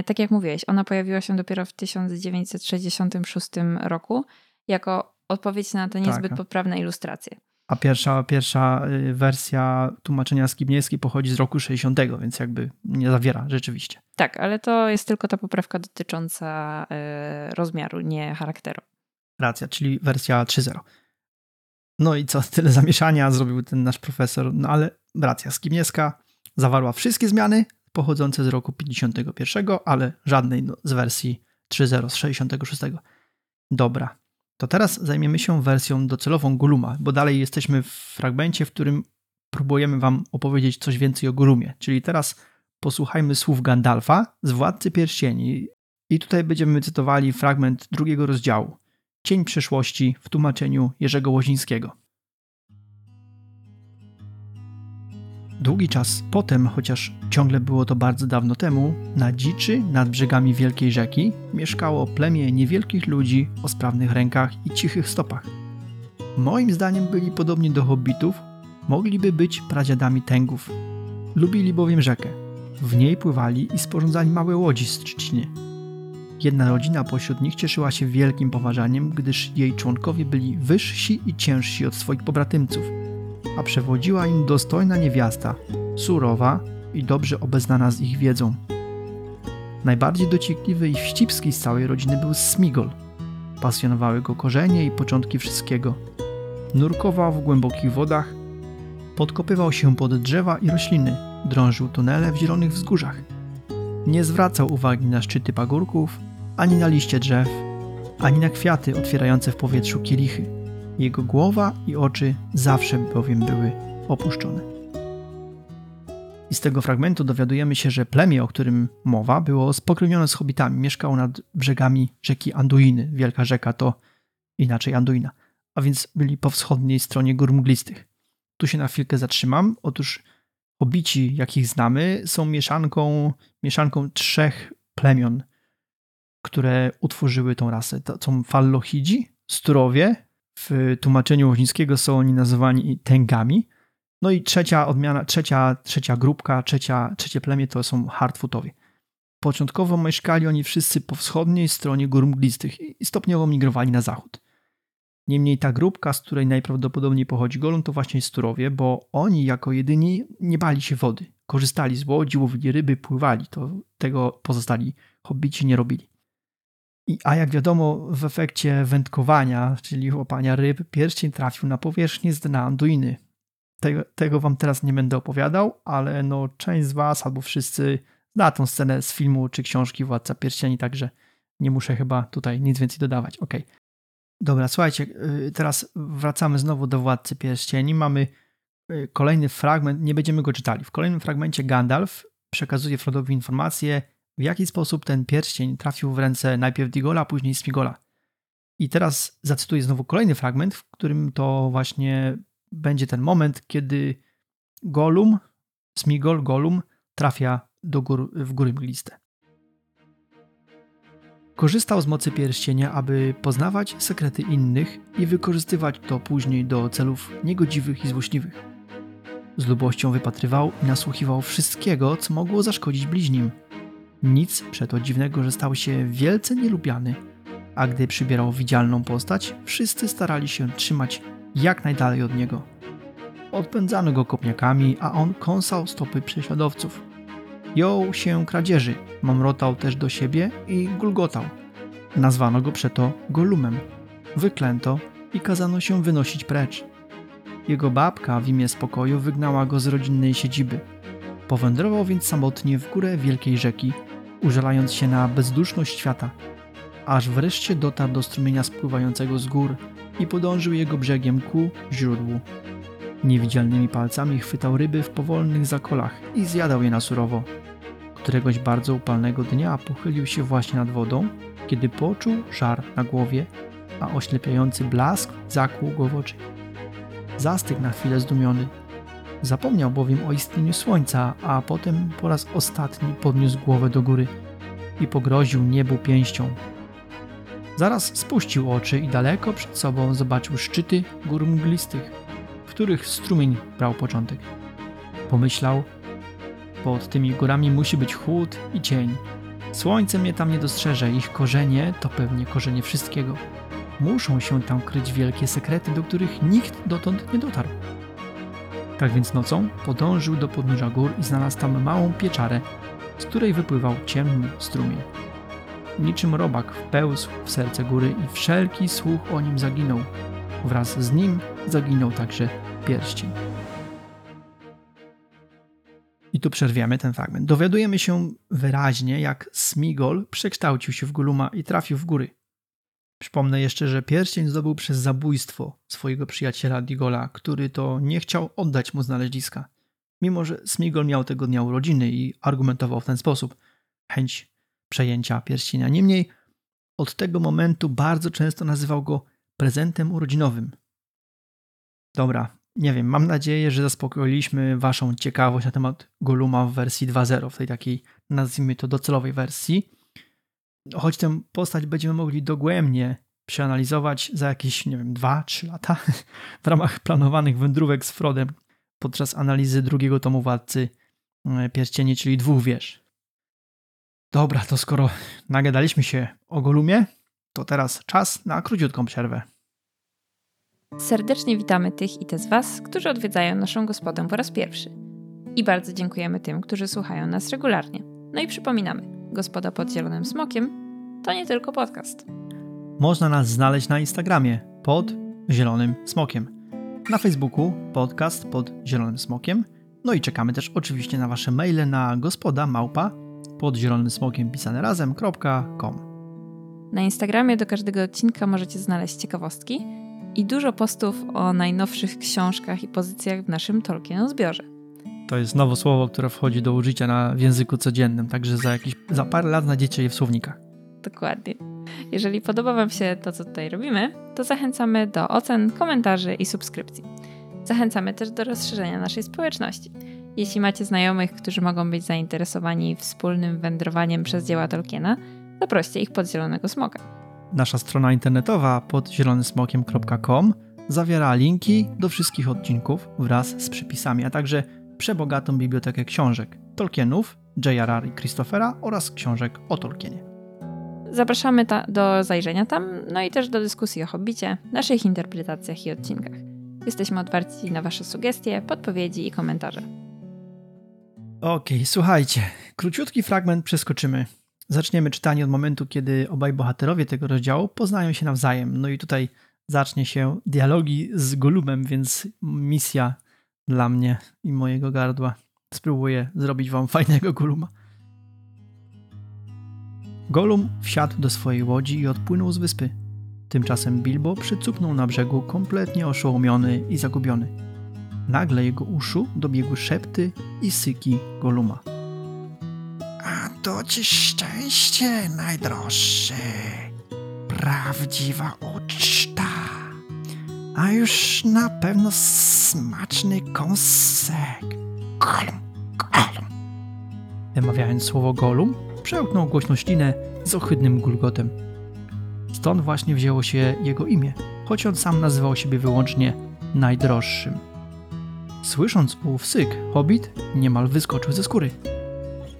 Tak jak mówiłeś, ona pojawiła się dopiero w 1966 roku jako odpowiedź na te niezbyt tak. poprawne ilustracje. A pierwsza, pierwsza y, wersja tłumaczenia Skibniewskiej pochodzi z roku 60, więc jakby nie zawiera rzeczywiście. Tak, ale to jest tylko ta poprawka dotycząca y, rozmiaru, nie charakteru. Racja, czyli wersja 3.0. No i co, tyle zamieszania zrobił ten nasz profesor, no ale racja, Skibniewska zawarła wszystkie zmiany pochodzące z roku 51, ale żadnej no, z wersji 3.0 z 66. Dobra, to teraz zajmiemy się wersją docelową Goluma, bo dalej jesteśmy w fragmencie, w którym próbujemy wam opowiedzieć coś więcej o Golumie. Czyli teraz posłuchajmy słów Gandalfa z Władcy Pierścieni i tutaj będziemy cytowali fragment drugiego rozdziału. Cień przeszłości w tłumaczeniu Jerzego Łozińskiego. Długi czas potem, chociaż ciągle było to bardzo dawno temu, na dziczy nad brzegami wielkiej rzeki mieszkało plemię niewielkich ludzi o sprawnych rękach i cichych stopach. Moim zdaniem byli podobni do hobbitów, mogliby być pradziadami tęgów. Lubili bowiem rzekę. W niej pływali i sporządzali małe łodzi z trzciny. Jedna rodzina pośród nich cieszyła się wielkim poważaniem, gdyż jej członkowie byli wyżsi i ciężsi od swoich pobratymców – a przewodziła im dostojna niewiasta, surowa i dobrze obeznana z ich wiedzą. Najbardziej dociekliwy i wścibski z całej rodziny był Smigol. Pasjonowały go korzenie i początki wszystkiego. Nurkował w głębokich wodach, podkopywał się pod drzewa i rośliny, drążył tunele w zielonych wzgórzach. Nie zwracał uwagi na szczyty pagórków, ani na liście drzew, ani na kwiaty otwierające w powietrzu kielichy. Jego głowa i oczy zawsze bowiem były opuszczone. I z tego fragmentu dowiadujemy się, że plemię, o którym mowa, było spokrewnione z hobbitami. Mieszkało nad brzegami rzeki Anduiny. Wielka rzeka to inaczej Anduina. A więc byli po wschodniej stronie gór mglistych. Tu się na chwilkę zatrzymam. Otóż hobbici, jakich znamy, są mieszanką, mieszanką trzech plemion, które utworzyły tą rasę. To są Fallohidzi, Sturowie w tłumaczeniu łozińskiego są oni nazywani tęgami. No i trzecia odmiana, trzecia, trzecia grupka, trzecia, trzecie plemię to są hardfootowie. Początkowo mieszkali oni wszyscy po wschodniej stronie gór mglistych i stopniowo migrowali na zachód. Niemniej ta grupka, z której najprawdopodobniej pochodzi Golum, to właśnie Sturowie, bo oni jako jedyni nie bali się wody. Korzystali z łodzi, łowili ryby, pływali. To tego pozostali hobbici nie robili. I, a jak wiadomo, w efekcie wędkowania, czyli łapania ryb, pierścień trafił na powierzchnię z dna Anduiny. Tego, tego wam teraz nie będę opowiadał, ale no część z was albo wszyscy zna tą scenę z filmu czy książki Władca Pierścieni, także nie muszę chyba tutaj nic więcej dodawać. Ok. Dobra, słuchajcie, y, teraz wracamy znowu do Władcy Pierścieni. Mamy y, kolejny fragment, nie będziemy go czytali. W kolejnym fragmencie Gandalf przekazuje Frodowi informację, w jaki sposób ten pierścień trafił w ręce najpierw Digola, a później Smigola. I teraz zacytuję znowu kolejny fragment, w którym to właśnie będzie ten moment, kiedy Golum, Smigol, Golum trafia do gór, w góry mgliste. Korzystał z mocy pierścienia, aby poznawać sekrety innych i wykorzystywać to później do celów niegodziwych i złośliwych. Z lubością wypatrywał i nasłuchiwał wszystkiego, co mogło zaszkodzić bliźnim – nic przeto dziwnego, że stał się wielce nielubiany, a gdy przybierał widzialną postać, wszyscy starali się trzymać jak najdalej od niego. Odpędzano go kopniakami, a on kąsał stopy prześladowców. Jął się kradzieży, mamrotał też do siebie i gulgotał. Nazwano go przeto Golumem. Wyklęto i kazano się wynosić precz. Jego babka w imię spokoju wygnała go z rodzinnej siedziby. Powędrował więc samotnie w górę wielkiej rzeki, użalając się na bezduszność świata, aż wreszcie dotarł do strumienia spływającego z gór i podążył jego brzegiem ku źródłu. Niewidzialnymi palcami chwytał ryby w powolnych zakolach i zjadał je na surowo. Któregoś bardzo upalnego dnia pochylił się właśnie nad wodą, kiedy poczuł żar na głowie, a oślepiający blask zakłuł go w oczy. Zastygł na chwilę zdumiony – Zapomniał bowiem o istnieniu słońca, a potem po raz ostatni podniósł głowę do góry i pogroził niebu pięścią. Zaraz spuścił oczy i daleko przed sobą zobaczył szczyty gór mglistych, w których strumień brał początek. Pomyślał, pod tymi górami musi być chłód i cień. Słońce mnie tam nie dostrzeże, ich korzenie to pewnie korzenie wszystkiego. muszą się tam kryć wielkie sekrety, do których nikt dotąd nie dotarł. Tak więc nocą podążył do podnóża gór i znalazł tam małą pieczarę, z której wypływał ciemny strumień. Niczym robak wpełzł w serce góry i wszelki słuch o nim zaginął. Wraz z nim zaginął także pierścień. I tu przerwiemy ten fragment. Dowiadujemy się wyraźnie, jak Smigol przekształcił się w Goluma i trafił w góry. Przypomnę jeszcze, że pierścień zdobył przez zabójstwo swojego przyjaciela Digola, który to nie chciał oddać mu znaleziska. Mimo, że Smigol miał tego dnia urodziny i argumentował w ten sposób chęć przejęcia pierścienia. Niemniej od tego momentu bardzo często nazywał go prezentem urodzinowym. Dobra, nie wiem, mam nadzieję, że zaspokoiliśmy Waszą ciekawość na temat Goluma w wersji 2.0, w tej takiej, nazwijmy to, docelowej wersji. Choć tę postać będziemy mogli dogłębnie przeanalizować za jakieś, nie wiem, 2-3 lata w ramach planowanych wędrówek z Frodem podczas analizy drugiego tomu Władcy e, Pierścieni, czyli dwóch wież. Dobra, to skoro nagadaliśmy się o Golumie, to teraz czas na króciutką przerwę. Serdecznie witamy tych i te z Was, którzy odwiedzają naszą gospodę po raz pierwszy. I bardzo dziękujemy tym, którzy słuchają nas regularnie. No i przypominamy, Gospoda pod Zielonym Smokiem to nie tylko podcast. Można nas znaleźć na Instagramie pod Zielonym Smokiem, na Facebooku podcast pod Zielonym Smokiem, no i czekamy też oczywiście na Wasze maile na gospoda małpa pod zielonym smokiem pisane razem.com. Na Instagramie do każdego odcinka możecie znaleźć ciekawostki i dużo postów o najnowszych książkach i pozycjach w naszym Tolkien zbiorze. To jest nowe słowo, które wchodzi do użycia na, w języku codziennym, także za, jakieś, za parę lat znajdziecie je w słownikach. Dokładnie. Jeżeli podoba Wam się to, co tutaj robimy, to zachęcamy do ocen, komentarzy i subskrypcji. Zachęcamy też do rozszerzenia naszej społeczności. Jeśli macie znajomych, którzy mogą być zainteresowani wspólnym wędrowaniem przez dzieła Tolkiena, zaproście ich pod Zielonego Smoka. Nasza strona internetowa pod zielonysmokiem.com zawiera linki do wszystkich odcinków wraz z przypisami, a także przebogatą bibliotekę książek Tolkienów, J.R.R. i Christophera oraz książek o Tolkienie. Zapraszamy do zajrzenia tam, no i też do dyskusji o Hobbicie, naszych interpretacjach i odcinkach. Jesteśmy otwarci na Wasze sugestie, podpowiedzi i komentarze. Okej, okay, słuchajcie, króciutki fragment przeskoczymy. Zaczniemy czytanie od momentu, kiedy obaj bohaterowie tego rozdziału poznają się nawzajem. No i tutaj zacznie się dialogi z Golumem, więc misja dla mnie i mojego gardła. Spróbuję zrobić wam fajnego Goluma. Golum wsiadł do swojej łodzi i odpłynął z wyspy. Tymczasem Bilbo przycupnął na brzegu kompletnie oszołomiony i zagubiony. Nagle jego uszu dobiegły szepty i syki Goluma. A to ci szczęście, najdroższy. Prawdziwa uczta. A już na pewno smaczny kąsek. Golum, golum. Wymawiając słowo Golum, przełknął głośno ślinę z ohydnym gulgotem. Stąd właśnie wzięło się jego imię, choć on sam nazywał siebie wyłącznie najdroższym. Słysząc ów syk, hobbit niemal wyskoczył ze skóry.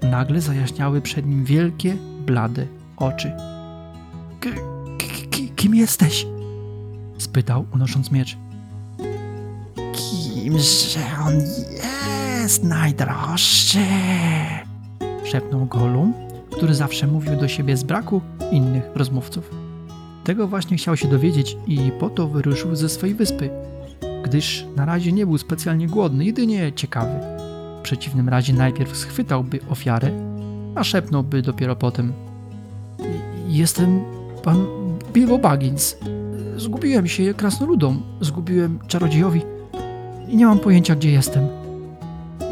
Nagle zajaśniały przed nim wielkie, blade oczy. K kim jesteś? spytał, unosząc miecz. Kimże on jest, najdroższy? szepnął Golum, który zawsze mówił do siebie z braku innych rozmówców. Tego właśnie chciał się dowiedzieć i po to wyruszył ze swojej wyspy, gdyż na razie nie był specjalnie głodny, jedynie ciekawy. W przeciwnym razie najpierw schwytałby ofiarę, a szepnąłby dopiero potem. Jestem pan Bilbo Baggins. Zgubiłem się krasnoludom, zgubiłem czarodziejowi i nie mam pojęcia, gdzie jestem.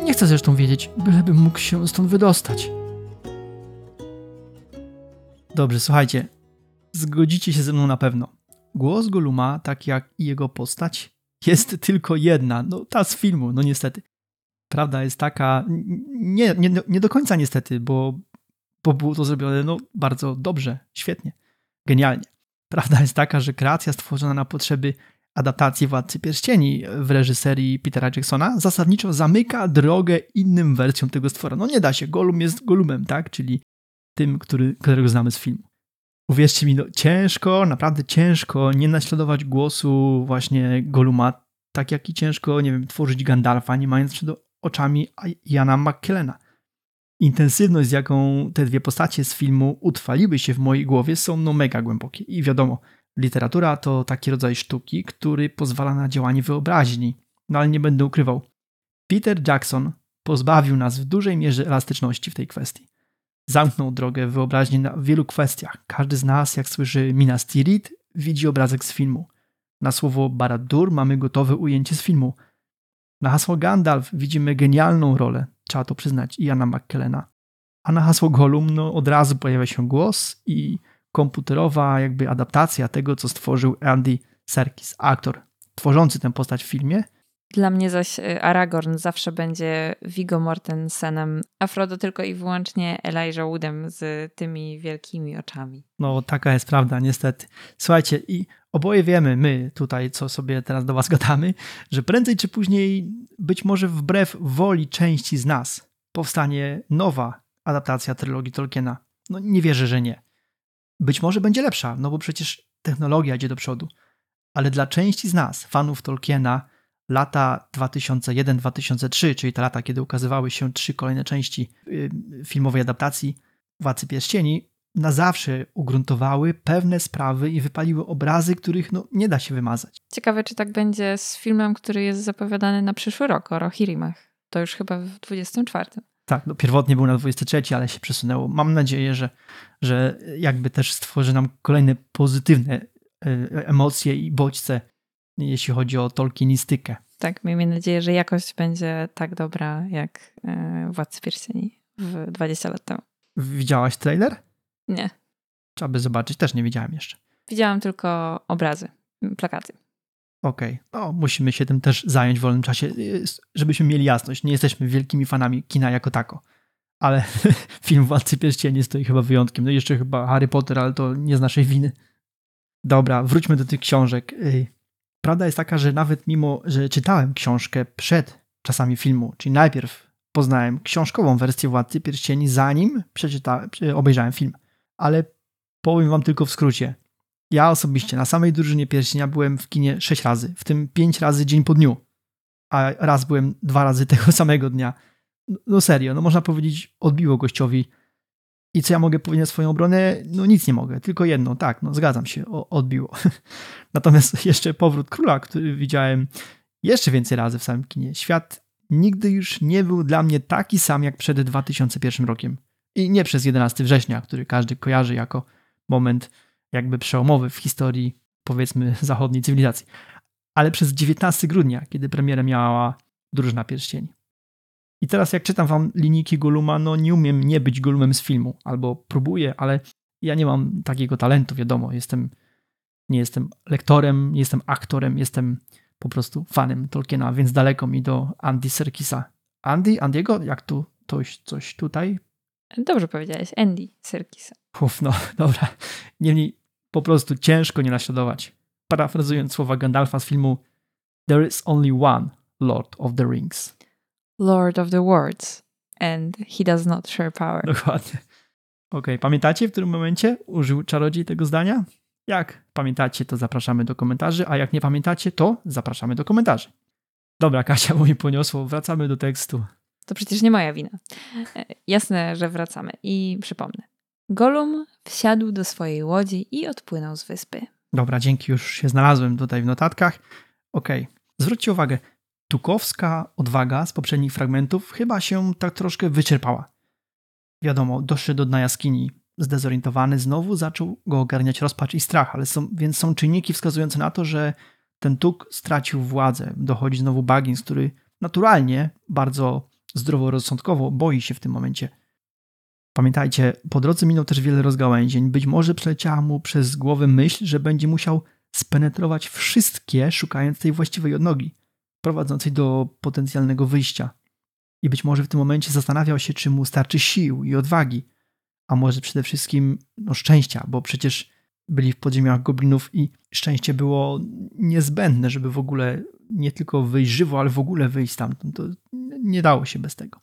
Nie chcę zresztą wiedzieć, bylebym mógł się stąd wydostać. Dobrze, słuchajcie. Zgodzicie się ze mną na pewno. Głos Goluma, tak jak i jego postać, jest tylko jedna. No, ta z filmu, no niestety. Prawda jest taka, nie, nie, nie do końca niestety, bo, bo było to zrobione no, bardzo dobrze, świetnie, genialnie. Prawda jest taka, że kreacja stworzona na potrzeby adaptacji Władcy Pierścieni w reżyserii Petera Jacksona zasadniczo zamyka drogę innym wersjom tego stwora. No nie da się, Golum jest Golumem, tak? Czyli tym, który, którego znamy z filmu. uwierzcie mi, no, ciężko, naprawdę ciężko nie naśladować głosu właśnie Goluma, tak jak i ciężko, nie wiem, tworzyć Gandalfa, nie mając przed oczami Jana McKellena. Intensywność, z jaką te dwie postacie z filmu utrwaliły się w mojej głowie, są no mega głębokie. I wiadomo, literatura to taki rodzaj sztuki, który pozwala na działanie wyobraźni. No ale nie będę ukrywał. Peter Jackson pozbawił nas w dużej mierze elastyczności w tej kwestii. Zamknął drogę wyobraźni na wielu kwestiach. Każdy z nas, jak słyszy Minas Tirith, widzi obrazek z filmu. Na słowo Barad-dûr mamy gotowe ujęcie z filmu. Na hasło Gandalf widzimy genialną rolę, trzeba to przyznać, Iana McKellena. A na hasło Gollum no, od razu pojawia się głos i komputerowa jakby adaptacja tego, co stworzył Andy Serkis, aktor tworzący tę postać w filmie. Dla mnie zaś y, Aragorn zawsze będzie Viggo Mortensenem, a Frodo tylko i wyłącznie Elijah Woodem z tymi wielkimi oczami. No, taka jest prawda, niestety. Słuchajcie, i oboje wiemy, my tutaj, co sobie teraz do was gadamy, że prędzej czy później, być może wbrew woli części z nas, powstanie nowa adaptacja trylogii Tolkiena. No, nie wierzę, że nie. Być może będzie lepsza, no bo przecież technologia idzie do przodu. Ale dla części z nas, fanów Tolkiena, lata 2001-2003, czyli te lata, kiedy ukazywały się trzy kolejne części y, filmowej adaptacji Władcy Pierścieni, na zawsze ugruntowały pewne sprawy i wypaliły obrazy, których no, nie da się wymazać. Ciekawe, czy tak będzie z filmem, który jest zapowiadany na przyszły rok o Rohirimach. To już chyba w 24. Tak, no pierwotnie był na 23, ale się przesunęło. Mam nadzieję, że, że jakby też stworzy nam kolejne pozytywne y, emocje i bodźce jeśli chodzi o tolkienistykę. Tak, miejmy nadzieję, że jakość będzie tak dobra jak e, Władcy Pierścieni w 20 lat temu. Widziałaś trailer? Nie. Trzeba by zobaczyć, też nie widziałem jeszcze. Widziałam tylko obrazy, plakaty. Okej, okay. no musimy się tym też zająć w wolnym czasie, y, żebyśmy mieli jasność. Nie jesteśmy wielkimi fanami kina jako tako. Ale film Władcy Pierścieni stoi chyba wyjątkiem. No i jeszcze chyba Harry Potter, ale to nie z naszej winy. Dobra, wróćmy do tych książek. Prawda jest taka, że nawet mimo, że czytałem książkę przed czasami filmu, czyli najpierw poznałem książkową wersję Władcy Pierścieni, zanim przeczytałem, obejrzałem film. Ale powiem wam tylko w skrócie. Ja osobiście na samej drużynie pierścienia byłem w kinie sześć razy, w tym pięć razy dzień po dniu. A raz byłem dwa razy tego samego dnia. No serio, no można powiedzieć, odbiło gościowi i co ja mogę powiedzieć na swoją obronę? No nic nie mogę, tylko jedno, tak, no zgadzam się, o, odbiło. Natomiast jeszcze Powrót Króla, który widziałem jeszcze więcej razy w samym kinie. Świat nigdy już nie był dla mnie taki sam jak przed 2001 rokiem. I nie przez 11 września, który każdy kojarzy jako moment jakby przełomowy w historii, powiedzmy, zachodniej cywilizacji, ale przez 19 grudnia, kiedy premierę miała Drużyna Pierścieni. I teraz jak czytam wam linijki Goluma, no nie umiem nie być Golumem z filmu, albo próbuję, ale ja nie mam takiego talentu, wiadomo, jestem, nie jestem lektorem, nie jestem aktorem, jestem po prostu fanem Tolkiena, więc daleko mi do Andy Serkisa. Andy, Andiego, jak tu coś, coś tutaj? Dobrze powiedziałeś, Andy Serkisa. Uf, no dobra. Niemniej po prostu ciężko nie naśladować. Parafrazując słowa Gandalfa z filmu There is only one Lord of the Rings. Lord of the Words and he does not share power. Dokładnie. Okej, okay. pamiętacie w którym momencie użył czarodziej tego zdania? Jak pamiętacie, to zapraszamy do komentarzy, a jak nie pamiętacie, to zapraszamy do komentarzy. Dobra, Kasia, bo mi poniosło, wracamy do tekstu. To przecież nie moja wina. E, jasne, że wracamy. I przypomnę. Golum wsiadł do swojej łodzi i odpłynął z wyspy. Dobra, dzięki, już się znalazłem tutaj w notatkach. Okej, okay. zwróćcie uwagę, Tukowska odwaga z poprzednich fragmentów chyba się tak troszkę wyczerpała. Wiadomo, doszedł do jaskini. Zdezorientowany znowu zaczął go ogarniać rozpacz i strach, ale są, więc są czynniki wskazujące na to, że ten Tuk stracił władzę. Dochodzi znowu Baggins, który naturalnie, bardzo zdroworozsądkowo boi się w tym momencie. Pamiętajcie, po drodze minął też wiele rozgałęzień. Być może przeleciała mu przez głowę myśl, że będzie musiał spenetrować wszystkie, szukając tej właściwej odnogi prowadzącej do potencjalnego wyjścia. I być może w tym momencie zastanawiał się, czy mu starczy sił i odwagi, a może przede wszystkim no, szczęścia, bo przecież byli w podziemiach goblinów i szczęście było niezbędne, żeby w ogóle nie tylko wyjść żywo, ale w ogóle wyjść stamtąd. To nie dało się bez tego.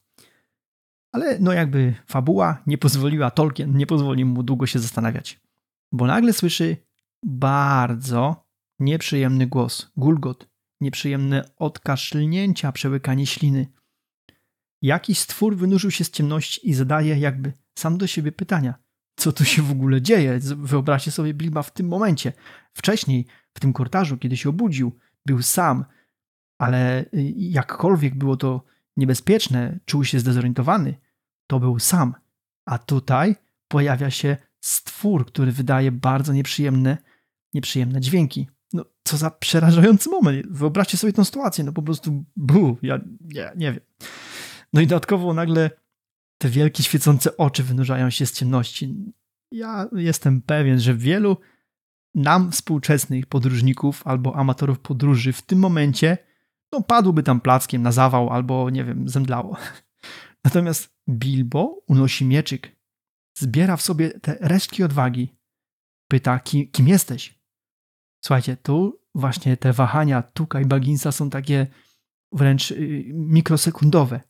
Ale no jakby fabuła nie pozwoliła, Tolkien nie pozwolił mu długo się zastanawiać. bo nagle słyszy bardzo nieprzyjemny głos, gulgot, nieprzyjemne odkaszlnięcia, przełykanie śliny. Jakiś stwór wynurzył się z ciemności i zadaje jakby sam do siebie pytania. Co tu się w ogóle dzieje? Wyobraźcie sobie Bilba w tym momencie. Wcześniej, w tym korytarzu, kiedy się obudził, był sam, ale y, jakkolwiek było to niebezpieczne, czuł się zdezorientowany, to był sam. A tutaj pojawia się stwór, który wydaje bardzo nieprzyjemne, nieprzyjemne dźwięki. No, co za przerażający moment. Wyobraźcie sobie tę sytuację, no po prostu bu, ja nie, nie wiem. No i dodatkowo nagle te wielkie świecące oczy wynurzają się z ciemności. Ja jestem pewien, że wielu nam współczesnych podróżników albo amatorów podróży w tym momencie no padłoby tam plackiem na zawał albo, nie wiem, zemdlało. Natomiast Bilbo unosi mieczyk, zbiera w sobie te resztki odwagi, pyta, kim, kim jesteś? Słuchajcie, tu właśnie te wahania Tuka i Bagginsa są takie wręcz y, mikrosekundowe.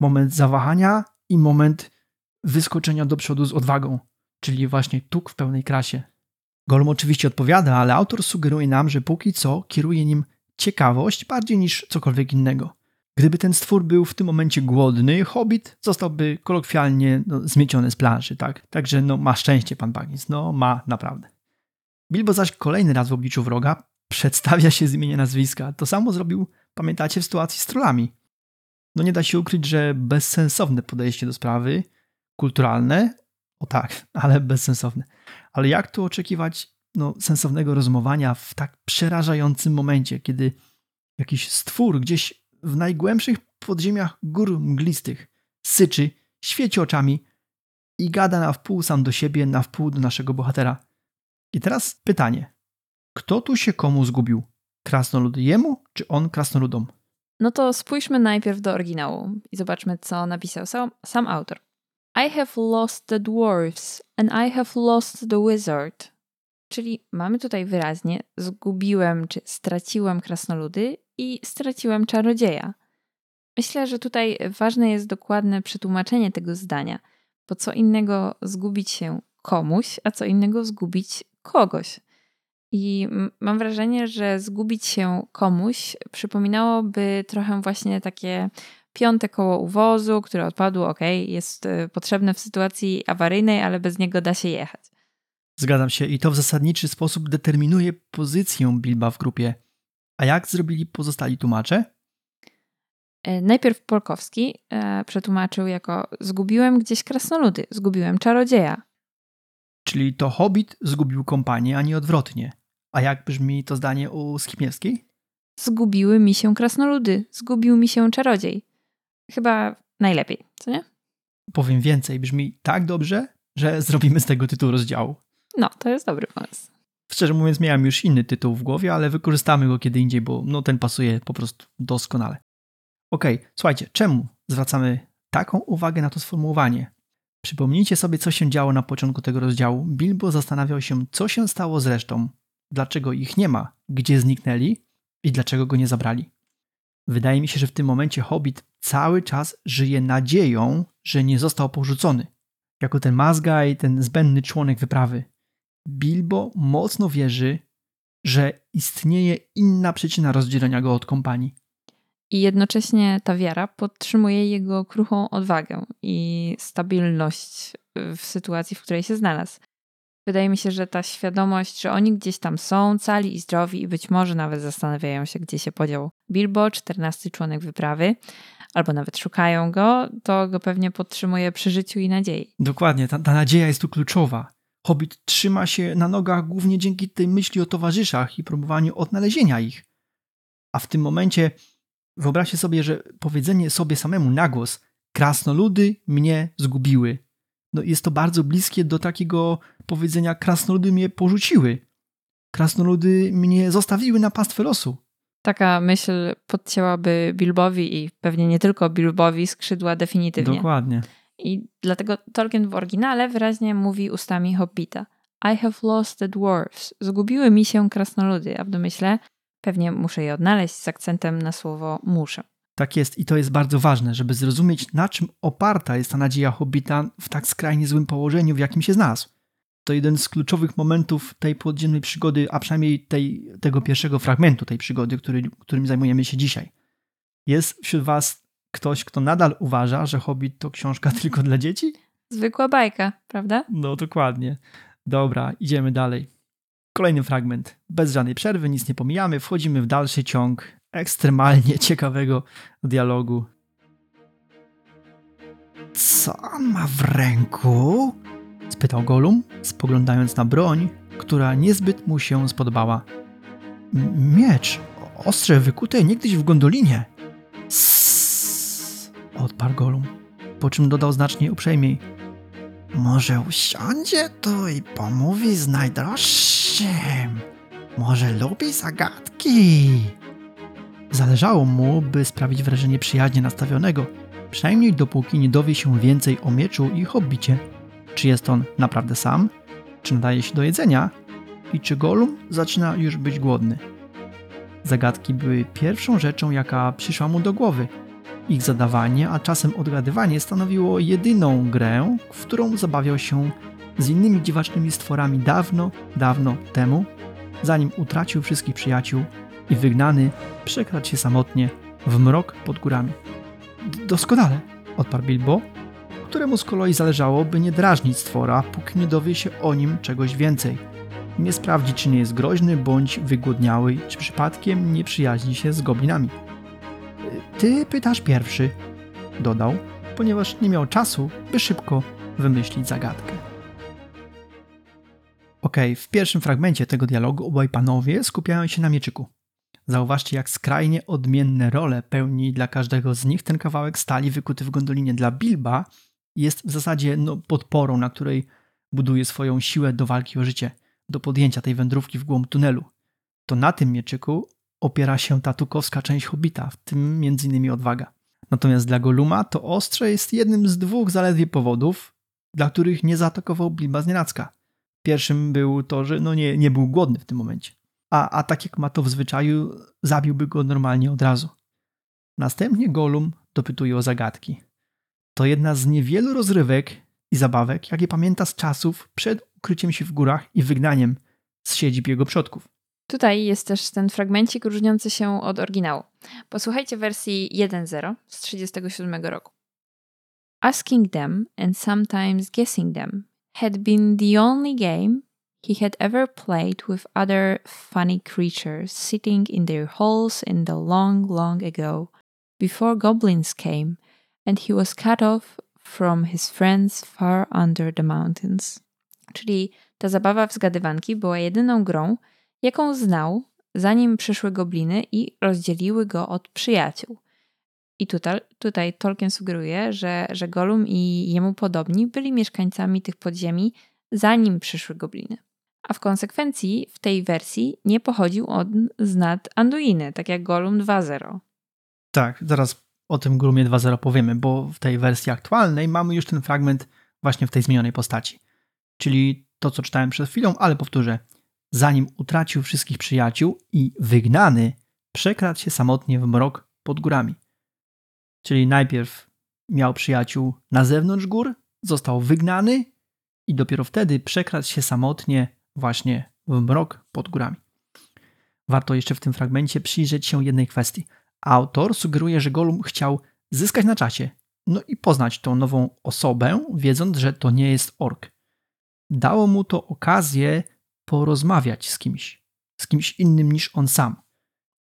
Moment zawahania i moment wyskoczenia do przodu z odwagą, czyli właśnie Tuk w pełnej krasie. Golem oczywiście odpowiada, ale autor sugeruje nam, że póki co kieruje nim ciekawość bardziej niż cokolwiek innego. Gdyby ten stwór był w tym momencie głodny, hobbit zostałby kolokwialnie no, zmieciony z planszy, tak? Także no, ma szczęście pan Baggins, no ma naprawdę. Bilbo zaś kolejny raz w obliczu wroga przedstawia się z imienia nazwiska. To samo zrobił, pamiętacie, w sytuacji z trollami. No nie da się ukryć, że bezsensowne podejście do sprawy, kulturalne, o tak, ale bezsensowne. Ale jak tu oczekiwać no, sensownego rozumowania w tak przerażającym momencie, kiedy jakiś stwór gdzieś w najgłębszych podziemiach gór mglistych syczy, świeci oczami i gada na wpół sam do siebie, na wpół do naszego bohatera. I teraz pytanie. Kto tu się komu zgubił? Krasnolud jemu, czy on krasnoludom? No to spójrzmy najpierw do oryginału i zobaczmy, co napisał sam, sam autor. I have lost the dwarfs and I have lost the wizard. Czyli mamy tutaj wyraźnie zgubiłem czy straciłem krasnoludy i straciłem czarodzieja. Myślę, że tutaj ważne jest dokładne przetłumaczenie tego zdania, bo co innego zgubić się komuś, a co innego zgubić kogoś. I mam wrażenie, że zgubić się komuś przypominałoby trochę właśnie takie piąte koło uwozu, które odpadło, ok, jest y, potrzebne w sytuacji awaryjnej, ale bez niego da się jechać. Zgadzam się i to w zasadniczy sposób determinuje pozycję Bilba w grupie. A jak zrobili pozostali tłumacze? E, najpierw Polkowski e, przetłumaczył jako zgubiłem gdzieś krasnoludy, zgubiłem czarodzieja. Czyli to Hobbit zgubił kompanię, a nie odwrotnie. A jak brzmi to zdanie u Skimiewskiej? Zgubiły mi się krasnoludy, zgubił mi się czarodziej. Chyba najlepiej, co nie? Powiem więcej, brzmi tak dobrze, że zrobimy z tego tytuł rozdziału. No, to jest dobry pomysł. Szczerze mówiąc, miałem już inny tytuł w głowie, ale wykorzystamy go kiedy indziej, bo no, ten pasuje po prostu doskonale. Okej, okay, słuchajcie, czemu zwracamy taką uwagę na to sformułowanie? Przypomnijcie sobie, co się działo na początku tego rozdziału. Bilbo zastanawiał się, co się stało z resztą, dlaczego ich nie ma, gdzie zniknęli i dlaczego go nie zabrali. Wydaje mi się, że w tym momencie Hobbit cały czas żyje nadzieją, że nie został porzucony. Jako ten Mazgaj, ten zbędny członek wyprawy. Bilbo mocno wierzy, że istnieje inna przyczyna rozdzielenia go od kompanii. I jednocześnie ta wiara podtrzymuje jego kruchą odwagę i stabilność w sytuacji, w której się znalazł. Wydaje mi się, że ta świadomość, że oni gdzieś tam są, cali i zdrowi i być może nawet zastanawiają się, gdzie się podział Bilbo, czternasty członek wyprawy, albo nawet szukają go, to go pewnie podtrzymuje przy życiu i nadziei. Dokładnie, ta, ta nadzieja jest tu kluczowa. Hobbit trzyma się na nogach głównie dzięki tej myśli o towarzyszach i próbowaniu odnalezienia ich. A w tym momencie wyobraźcie sobie, że powiedzenie sobie samemu na głos krasnoludy mnie zgubiły. No jest to bardzo bliskie do takiego powiedzenia krasnoludy mnie porzuciły. Krasnoludy mnie zostawiły na pastwę losu. Taka myśl podcięłaby Bilbowi i pewnie nie tylko Bilbowi skrzydła definitywnie. Dokładnie. I dlatego Tolkien w oryginale wyraźnie mówi ustami Hobbita. I have lost the dwarfs. Zgubiły mi się krasnoludy, a w domyśle pewnie muszę je odnaleźć z akcentem na słowo muszę. Tak jest i to jest bardzo ważne, żeby zrozumieć na czym oparta jest ta nadzieja Hobbita w tak skrajnie złym położeniu, w jakim się znalazł. to jeden z kluczowych momentów tej podziemnej przygody, a przynajmniej tej, tego pierwszego fragmentu tej przygody, który, którym zajmujemy się dzisiaj. Jest wśród Was ktoś, kto nadal uważa, że Hobbit to książka tylko dla dzieci? Zwykła bajka, prawda? No dokładnie. Dobra, idziemy dalej. Kolejny fragment. Bez żadnej przerwy, nic nie pomijamy, wchodzimy w dalszy ciąg ekstremalnie ciekawego dialogu. Co on ma w ręku? Spytał Golum, spoglądając na broń, która niezbyt mu się spodobała. Miecz, ostrze wykute niegdyś w gondolinie. Sss, Odparł Golum, po czym dodał znacznie uprzejmiej. Może usiądzie tu i pomówi z najdroższym. Może lubi zagadki. Zależało mu, by sprawić wrażenie przyjaźnie nastawionego, przynajmniej dopóki nie dowie się więcej o mieczu i hobbicie. Czy jest on naprawdę sam? Czy nadaje się do jedzenia? I czy Golum zaczyna już być głodny? Zagadki były pierwszą rzeczą, jaka przyszła mu do głowy. Ich zadawanie, a czasem odgadywanie stanowiło jedyną grę, w którą zabawiał się z innymi dziwacznymi stworami dawno, dawno temu, zanim utracił wszystkich przyjaciół i wygnany przekradł się samotnie w mrok pod górami. Doskonale, odparł Bilbo, któremu z kolei zależało, by nie drażnić stwora, póki nie dowie się o nim czegoś więcej. Nie sprawdzi, czy nie jest groźny bądź wygłodniały, czy przypadkiem nie przyjaźni się z goblinami. Ty pytasz pierwszy, dodał, ponieważ nie miał czasu, by szybko wymyślić zagadkę. Okej, w pierwszym fragmencie tego dialogu obaj panowie skupiają się na mieczyku. Zauważcie, jak skrajnie odmienne role pełni dla każdego z nich ten kawałek stali wykuty w gondolinie. Dla Bilba jest w zasadzie no, podporą, na której buduje swoją siłę do walki o życie, do podjęcia tej wędrówki w głąb tunelu. To na tym mieczyku opiera się ta tukowska część hobita, w tym m.in. odwaga. Natomiast dla Goluma to ostrze jest jednym z dwóch zaledwie powodów, dla których nie zaatakował Bilba z nienacka. Pierwszym był to, że no nie, nie był głodny w tym momencie. A, a tak jak ma to w zwyczaju, zabiłby go normalnie od razu. Następnie Golum dopytuje o zagadki. To jedna z niewielu rozrywek i zabawek, jakie pamięta z czasów przed ukryciem się w górach i wygnaniem z siedzib jego przodków. Tutaj jest też ten fragmencik różniący się od oryginału. Posłuchajcie wersji 1.0 z 1937 roku. Asking them and sometimes guessing them had been the only game he had ever played with other funny creatures sitting in their holes in the long, long ago, before goblins came and he was cut off from his friends far under the mountains. Czyli ta zabawa w zgadywanki była jedyną grą, jaką znał, zanim przyszły gobliny i rozdzieliły go od przyjaciół. I tutaj, tutaj Tolkien sugeruje, że, że Gollum i jemu podobni byli mieszkańcami tych podziemi, zanim przyszły gobliny. A w konsekwencji w tej wersji nie pochodził on z nad Anduiny, tak jak Gollum 2.0. Tak, zaraz o tym Golumie 2.0 powiemy, bo w tej wersji aktualnej mamy już ten fragment właśnie w tej zmienionej postaci. Czyli to, co czytałem przed chwilą, ale powtórzę. Zanim utracił wszystkich przyjaciół i wygnany, przekradł się samotnie w mrok pod górami. Czyli najpierw miał przyjaciół na zewnątrz gór, został wygnany i dopiero wtedy przekradł się samotnie właśnie w mrok pod górami. Warto jeszcze w tym fragmencie przyjrzeć się jednej kwestii. Autor sugeruje, że Gollum chciał zyskać na czasie, no i poznać tą nową osobę, wiedząc, że to nie jest ork. Dało mu to okazję porozmawiać z kimś, z kimś innym niż on sam.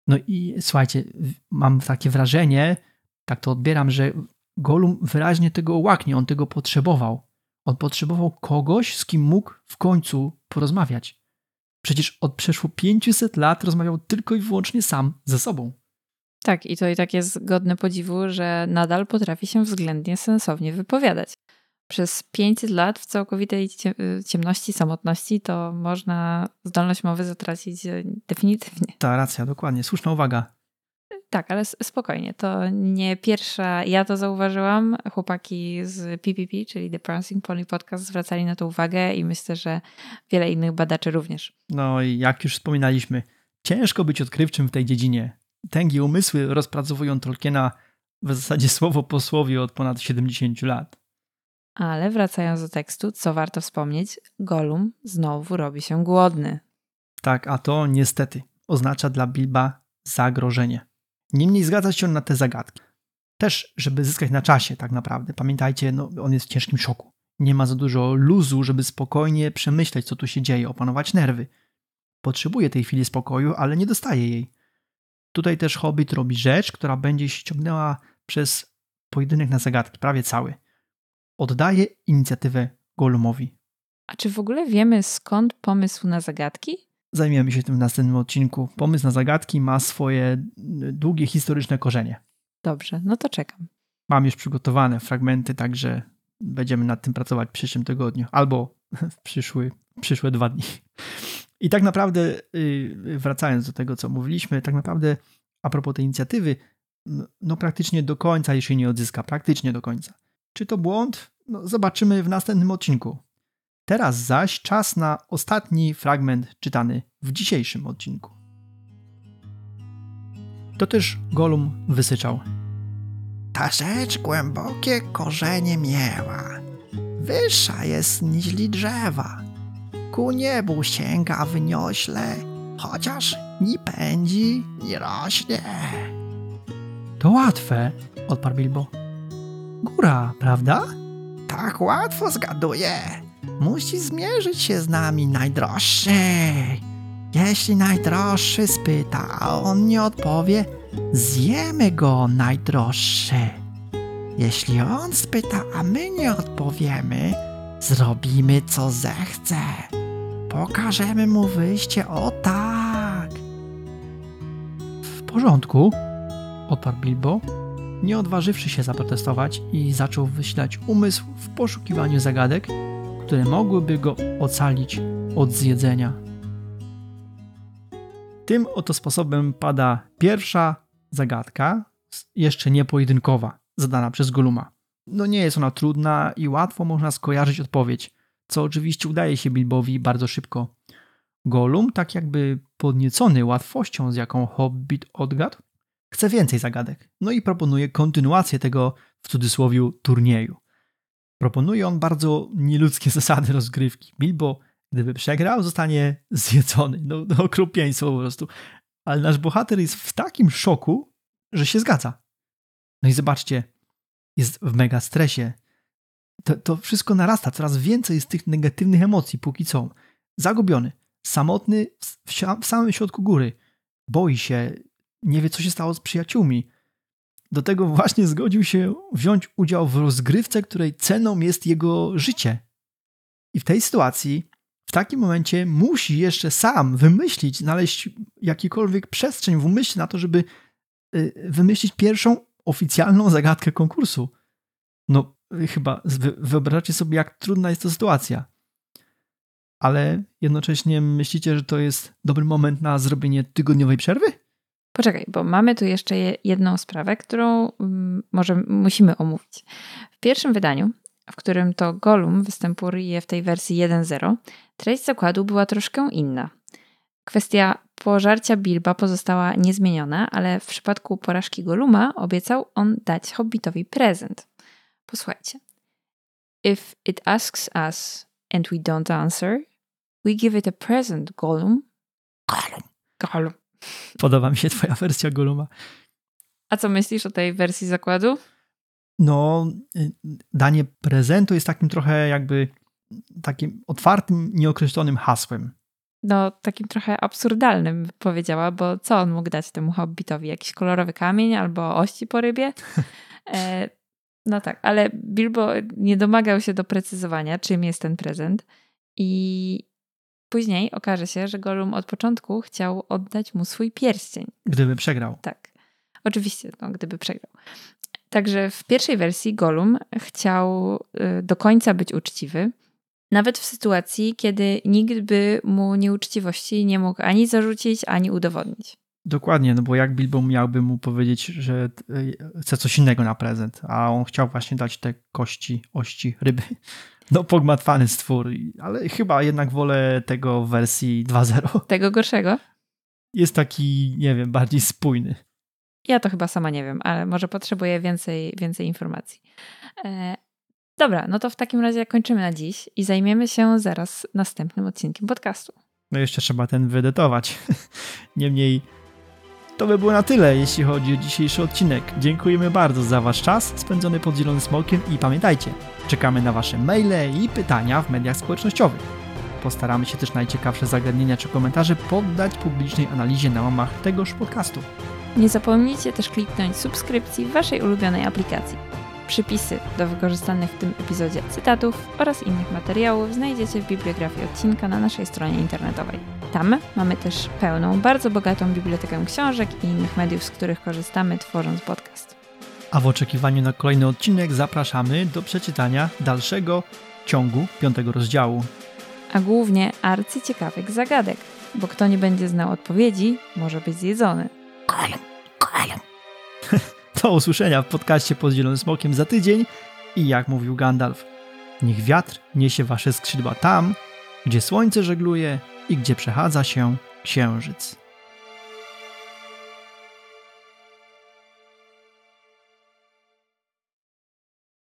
No i słuchajcie, mam takie wrażenie, tak to odbieram, że Gollum wyraźnie tego łaknie, on tego potrzebował. On potrzebował kogoś, z kim mógł w końcu porozmawiać. Przecież od przeszło 500 lat rozmawiał tylko i wyłącznie sam ze sobą. Tak, i to i tak jest godne podziwu, że nadal potrafi się względnie sensownie wypowiadać. Przez 500 lat w całkowitej cie- ciemności, samotności to można zdolność mowy zatracić e, definitywnie. Ta racja, dokładnie, słuszna uwaga. Tak, ale spokojnie, to nie pierwsza, ja to zauważyłam, chłopaki z PPP, czyli The Prancing Pony Podcast zwracali na to uwagę i myślę, że wiele innych badaczy również. No i jak już wspominaliśmy, ciężko być odkrywczym w tej dziedzinie. Tęgie umysły rozpracowują Tolkiena w zasadzie słowo po słowie od ponad 70 lat. Ale wracając do tekstu, co warto wspomnieć, Gollum znowu robi się głodny. Tak, a to niestety oznacza dla Bilba zagrożenie. Niemniej zgadza się on na te zagadki. Też, żeby zyskać na czasie tak naprawdę. Pamiętajcie, no, on jest w ciężkim szoku. Nie ma za dużo luzu, żeby spokojnie przemyśleć, co tu się dzieje, opanować nerwy. Potrzebuje tej chwili spokoju, ale nie dostaje jej. Tutaj też Hobbit robi rzecz, która będzie się ciągnęła przez pojedynek na zagadki, prawie cały. Oddaje inicjatywę Gollumowi. A czy w ogóle wiemy skąd pomysł na zagadki? Zajmiemy się tym w następnym odcinku. Pomysł na zagadki ma swoje długie historyczne korzenie. Dobrze, no to czekam. Mam już przygotowane fragmenty, także będziemy nad tym pracować w przyszłym tygodniu albo w przyszły, przyszłe dwa dni. I tak naprawdę, y, wracając do tego, co mówiliśmy, tak naprawdę a propos tej inicjatywy, no praktycznie do końca jej się nie odzyska, praktycznie do końca. Czy to błąd? No, zobaczymy w następnym odcinku. Teraz zaś czas na ostatni fragment czytany w dzisiejszym odcinku. To też Golum wysyczał. Ta rzecz głębokie korzenie miała. Wyższa jest niźli drzewa. Ku niebu sięga wyniośle, chociaż ni pędzi, ni rośnie. To łatwe, odparł Bilbo. Góra, prawda? Tak łatwo zgaduję. Musi zmierzyć się z nami najdroższy. Jeśli najdroższy spyta, a on nie odpowie, zjemy go najdroższy. Jeśli on spyta, a my nie odpowiemy, zrobimy co zechce. Pokażemy mu wyjście o tak. W porządku, odparł Bilbo, nie odważywszy się zaprotestować i zaczął wyślać umysł w poszukiwaniu zagadek, które mogłyby go ocalić od zjedzenia. Tym oto sposobem pada pierwsza zagadka, jeszcze nie pojedynkowa, zadana przez Goluma. No nie jest ona trudna i łatwo można skojarzyć odpowiedź, co oczywiście udaje się Bilbowi bardzo szybko. Golum, tak jakby podniecony łatwością, z jaką Hobbit odgadł, chce więcej zagadek. No i proponuje kontynuację tego, w cudzysłowie, turnieju. Proponuje on bardzo nieludzkie zasady rozgrywki. Bilbo, gdyby przegrał, zostanie zjedzony. No, no okropieństwo po prostu. Ale nasz bohater jest w takim szoku, że się zgadza. No i zobaczcie, jest w mega stresie. To, to wszystko narasta, coraz więcej jest tych negatywnych emocji póki co. Zagubiony, samotny w, w samym środku góry. Boi się, nie wie co się stało z przyjaciółmi. Do tego właśnie zgodził się wziąć udział w rozgrywce, której ceną jest jego życie. I w tej sytuacji, w takim momencie musi jeszcze sam wymyślić, znaleźć jakikolwiek przestrzeń w umyśle na to, żeby y, wymyślić pierwszą oficjalną zagadkę konkursu. No, chyba wyobrażacie sobie, jak trudna jest to sytuacja. Ale jednocześnie myślicie, że to jest dobry moment na zrobienie tygodniowej przerwy? Poczekaj, bo mamy tu jeszcze jedną sprawę, którą mm, może musimy omówić. W pierwszym wydaniu, w którym to Gollum występuje w tej wersji 1.0, treść zakładu była troszkę inna. Kwestia pożarcia Bilba pozostała niezmieniona, ale w przypadku porażki Golluma obiecał on dać Hobbitowi prezent. Posłuchajcie. If it asks us and we don't answer, we give it a present, Gollum. Gollum. Gollum. Podoba mi się twoja wersja Goluma. A co myślisz o tej wersji zakładu? No, y, danie prezentu jest takim trochę jakby takim otwartym, nieokreślonym hasłem. No, takim trochę absurdalnym powiedziała, bo co on mógł dać temu hobbitowi? Jakiś kolorowy kamień albo ości po rybie? E, no tak, ale Bilbo nie domagał się doprecyzowania, czym jest ten prezent i Później okaże się, że Gollum od początku chciał oddać mu swój pierścień. Gdyby przegrał. Tak. Oczywiście, no, gdyby przegrał. Także w pierwszej wersji Gollum chciał y, do końca być uczciwy, nawet w sytuacji, kiedy nikt by mu nieuczciwości nie mógł ani zarzucić, ani udowodnić. Dokładnie, no bo jak Bilbo miałby mu powiedzieć, że y, chce coś innego na prezent, a on chciał właśnie dać te kości, ości ryby. No, pogmatwany stwór, ale chyba jednak wolę tego w wersji 2.0. Tego gorszego? Jest taki, nie wiem, bardziej spójny. Ja to chyba sama nie wiem, ale może potrzebuję więcej, więcej informacji. E, Dobra, no to w takim razie kończymy na dziś i zajmiemy się zaraz następnym odcinkiem podcastu. No jeszcze trzeba ten wyedytować. Niemniej to by było na tyle, jeśli chodzi o dzisiejszy odcinek. Dziękujemy bardzo za Wasz czas spędzony pod Zielonym Smokiem i pamiętajcie, czekamy na Wasze maile i pytania w mediach społecznościowych. Postaramy się też najciekawsze zagadnienia czy komentarze poddać publicznej analizie na łamach tegoż podcastu. Nie zapomnijcie też kliknąć subskrypcji w Waszej ulubionej aplikacji. Przypisy do wykorzystanych w tym epizodzie cytatów oraz innych materiałów znajdziecie w bibliografii odcinka na naszej stronie internetowej. Tam mamy też pełną, bardzo bogatą bibliotekę książek i innych mediów, z których korzystamy tworząc podcast. A w oczekiwaniu na kolejny odcinek zapraszamy do przeczytania dalszego ciągu piątego rozdziału. A głównie arcyciekawych zagadek, bo kto nie będzie znał odpowiedzi, może być zjedzony. Golem, golem. Do usłyszenia w podcaście pod Zielonym Smokiem za tydzień i jak mówił Gandalf, niech wiatr niesie wasze skrzydła tam, gdzie słońce żegluje i gdzie przechadza się księżyc.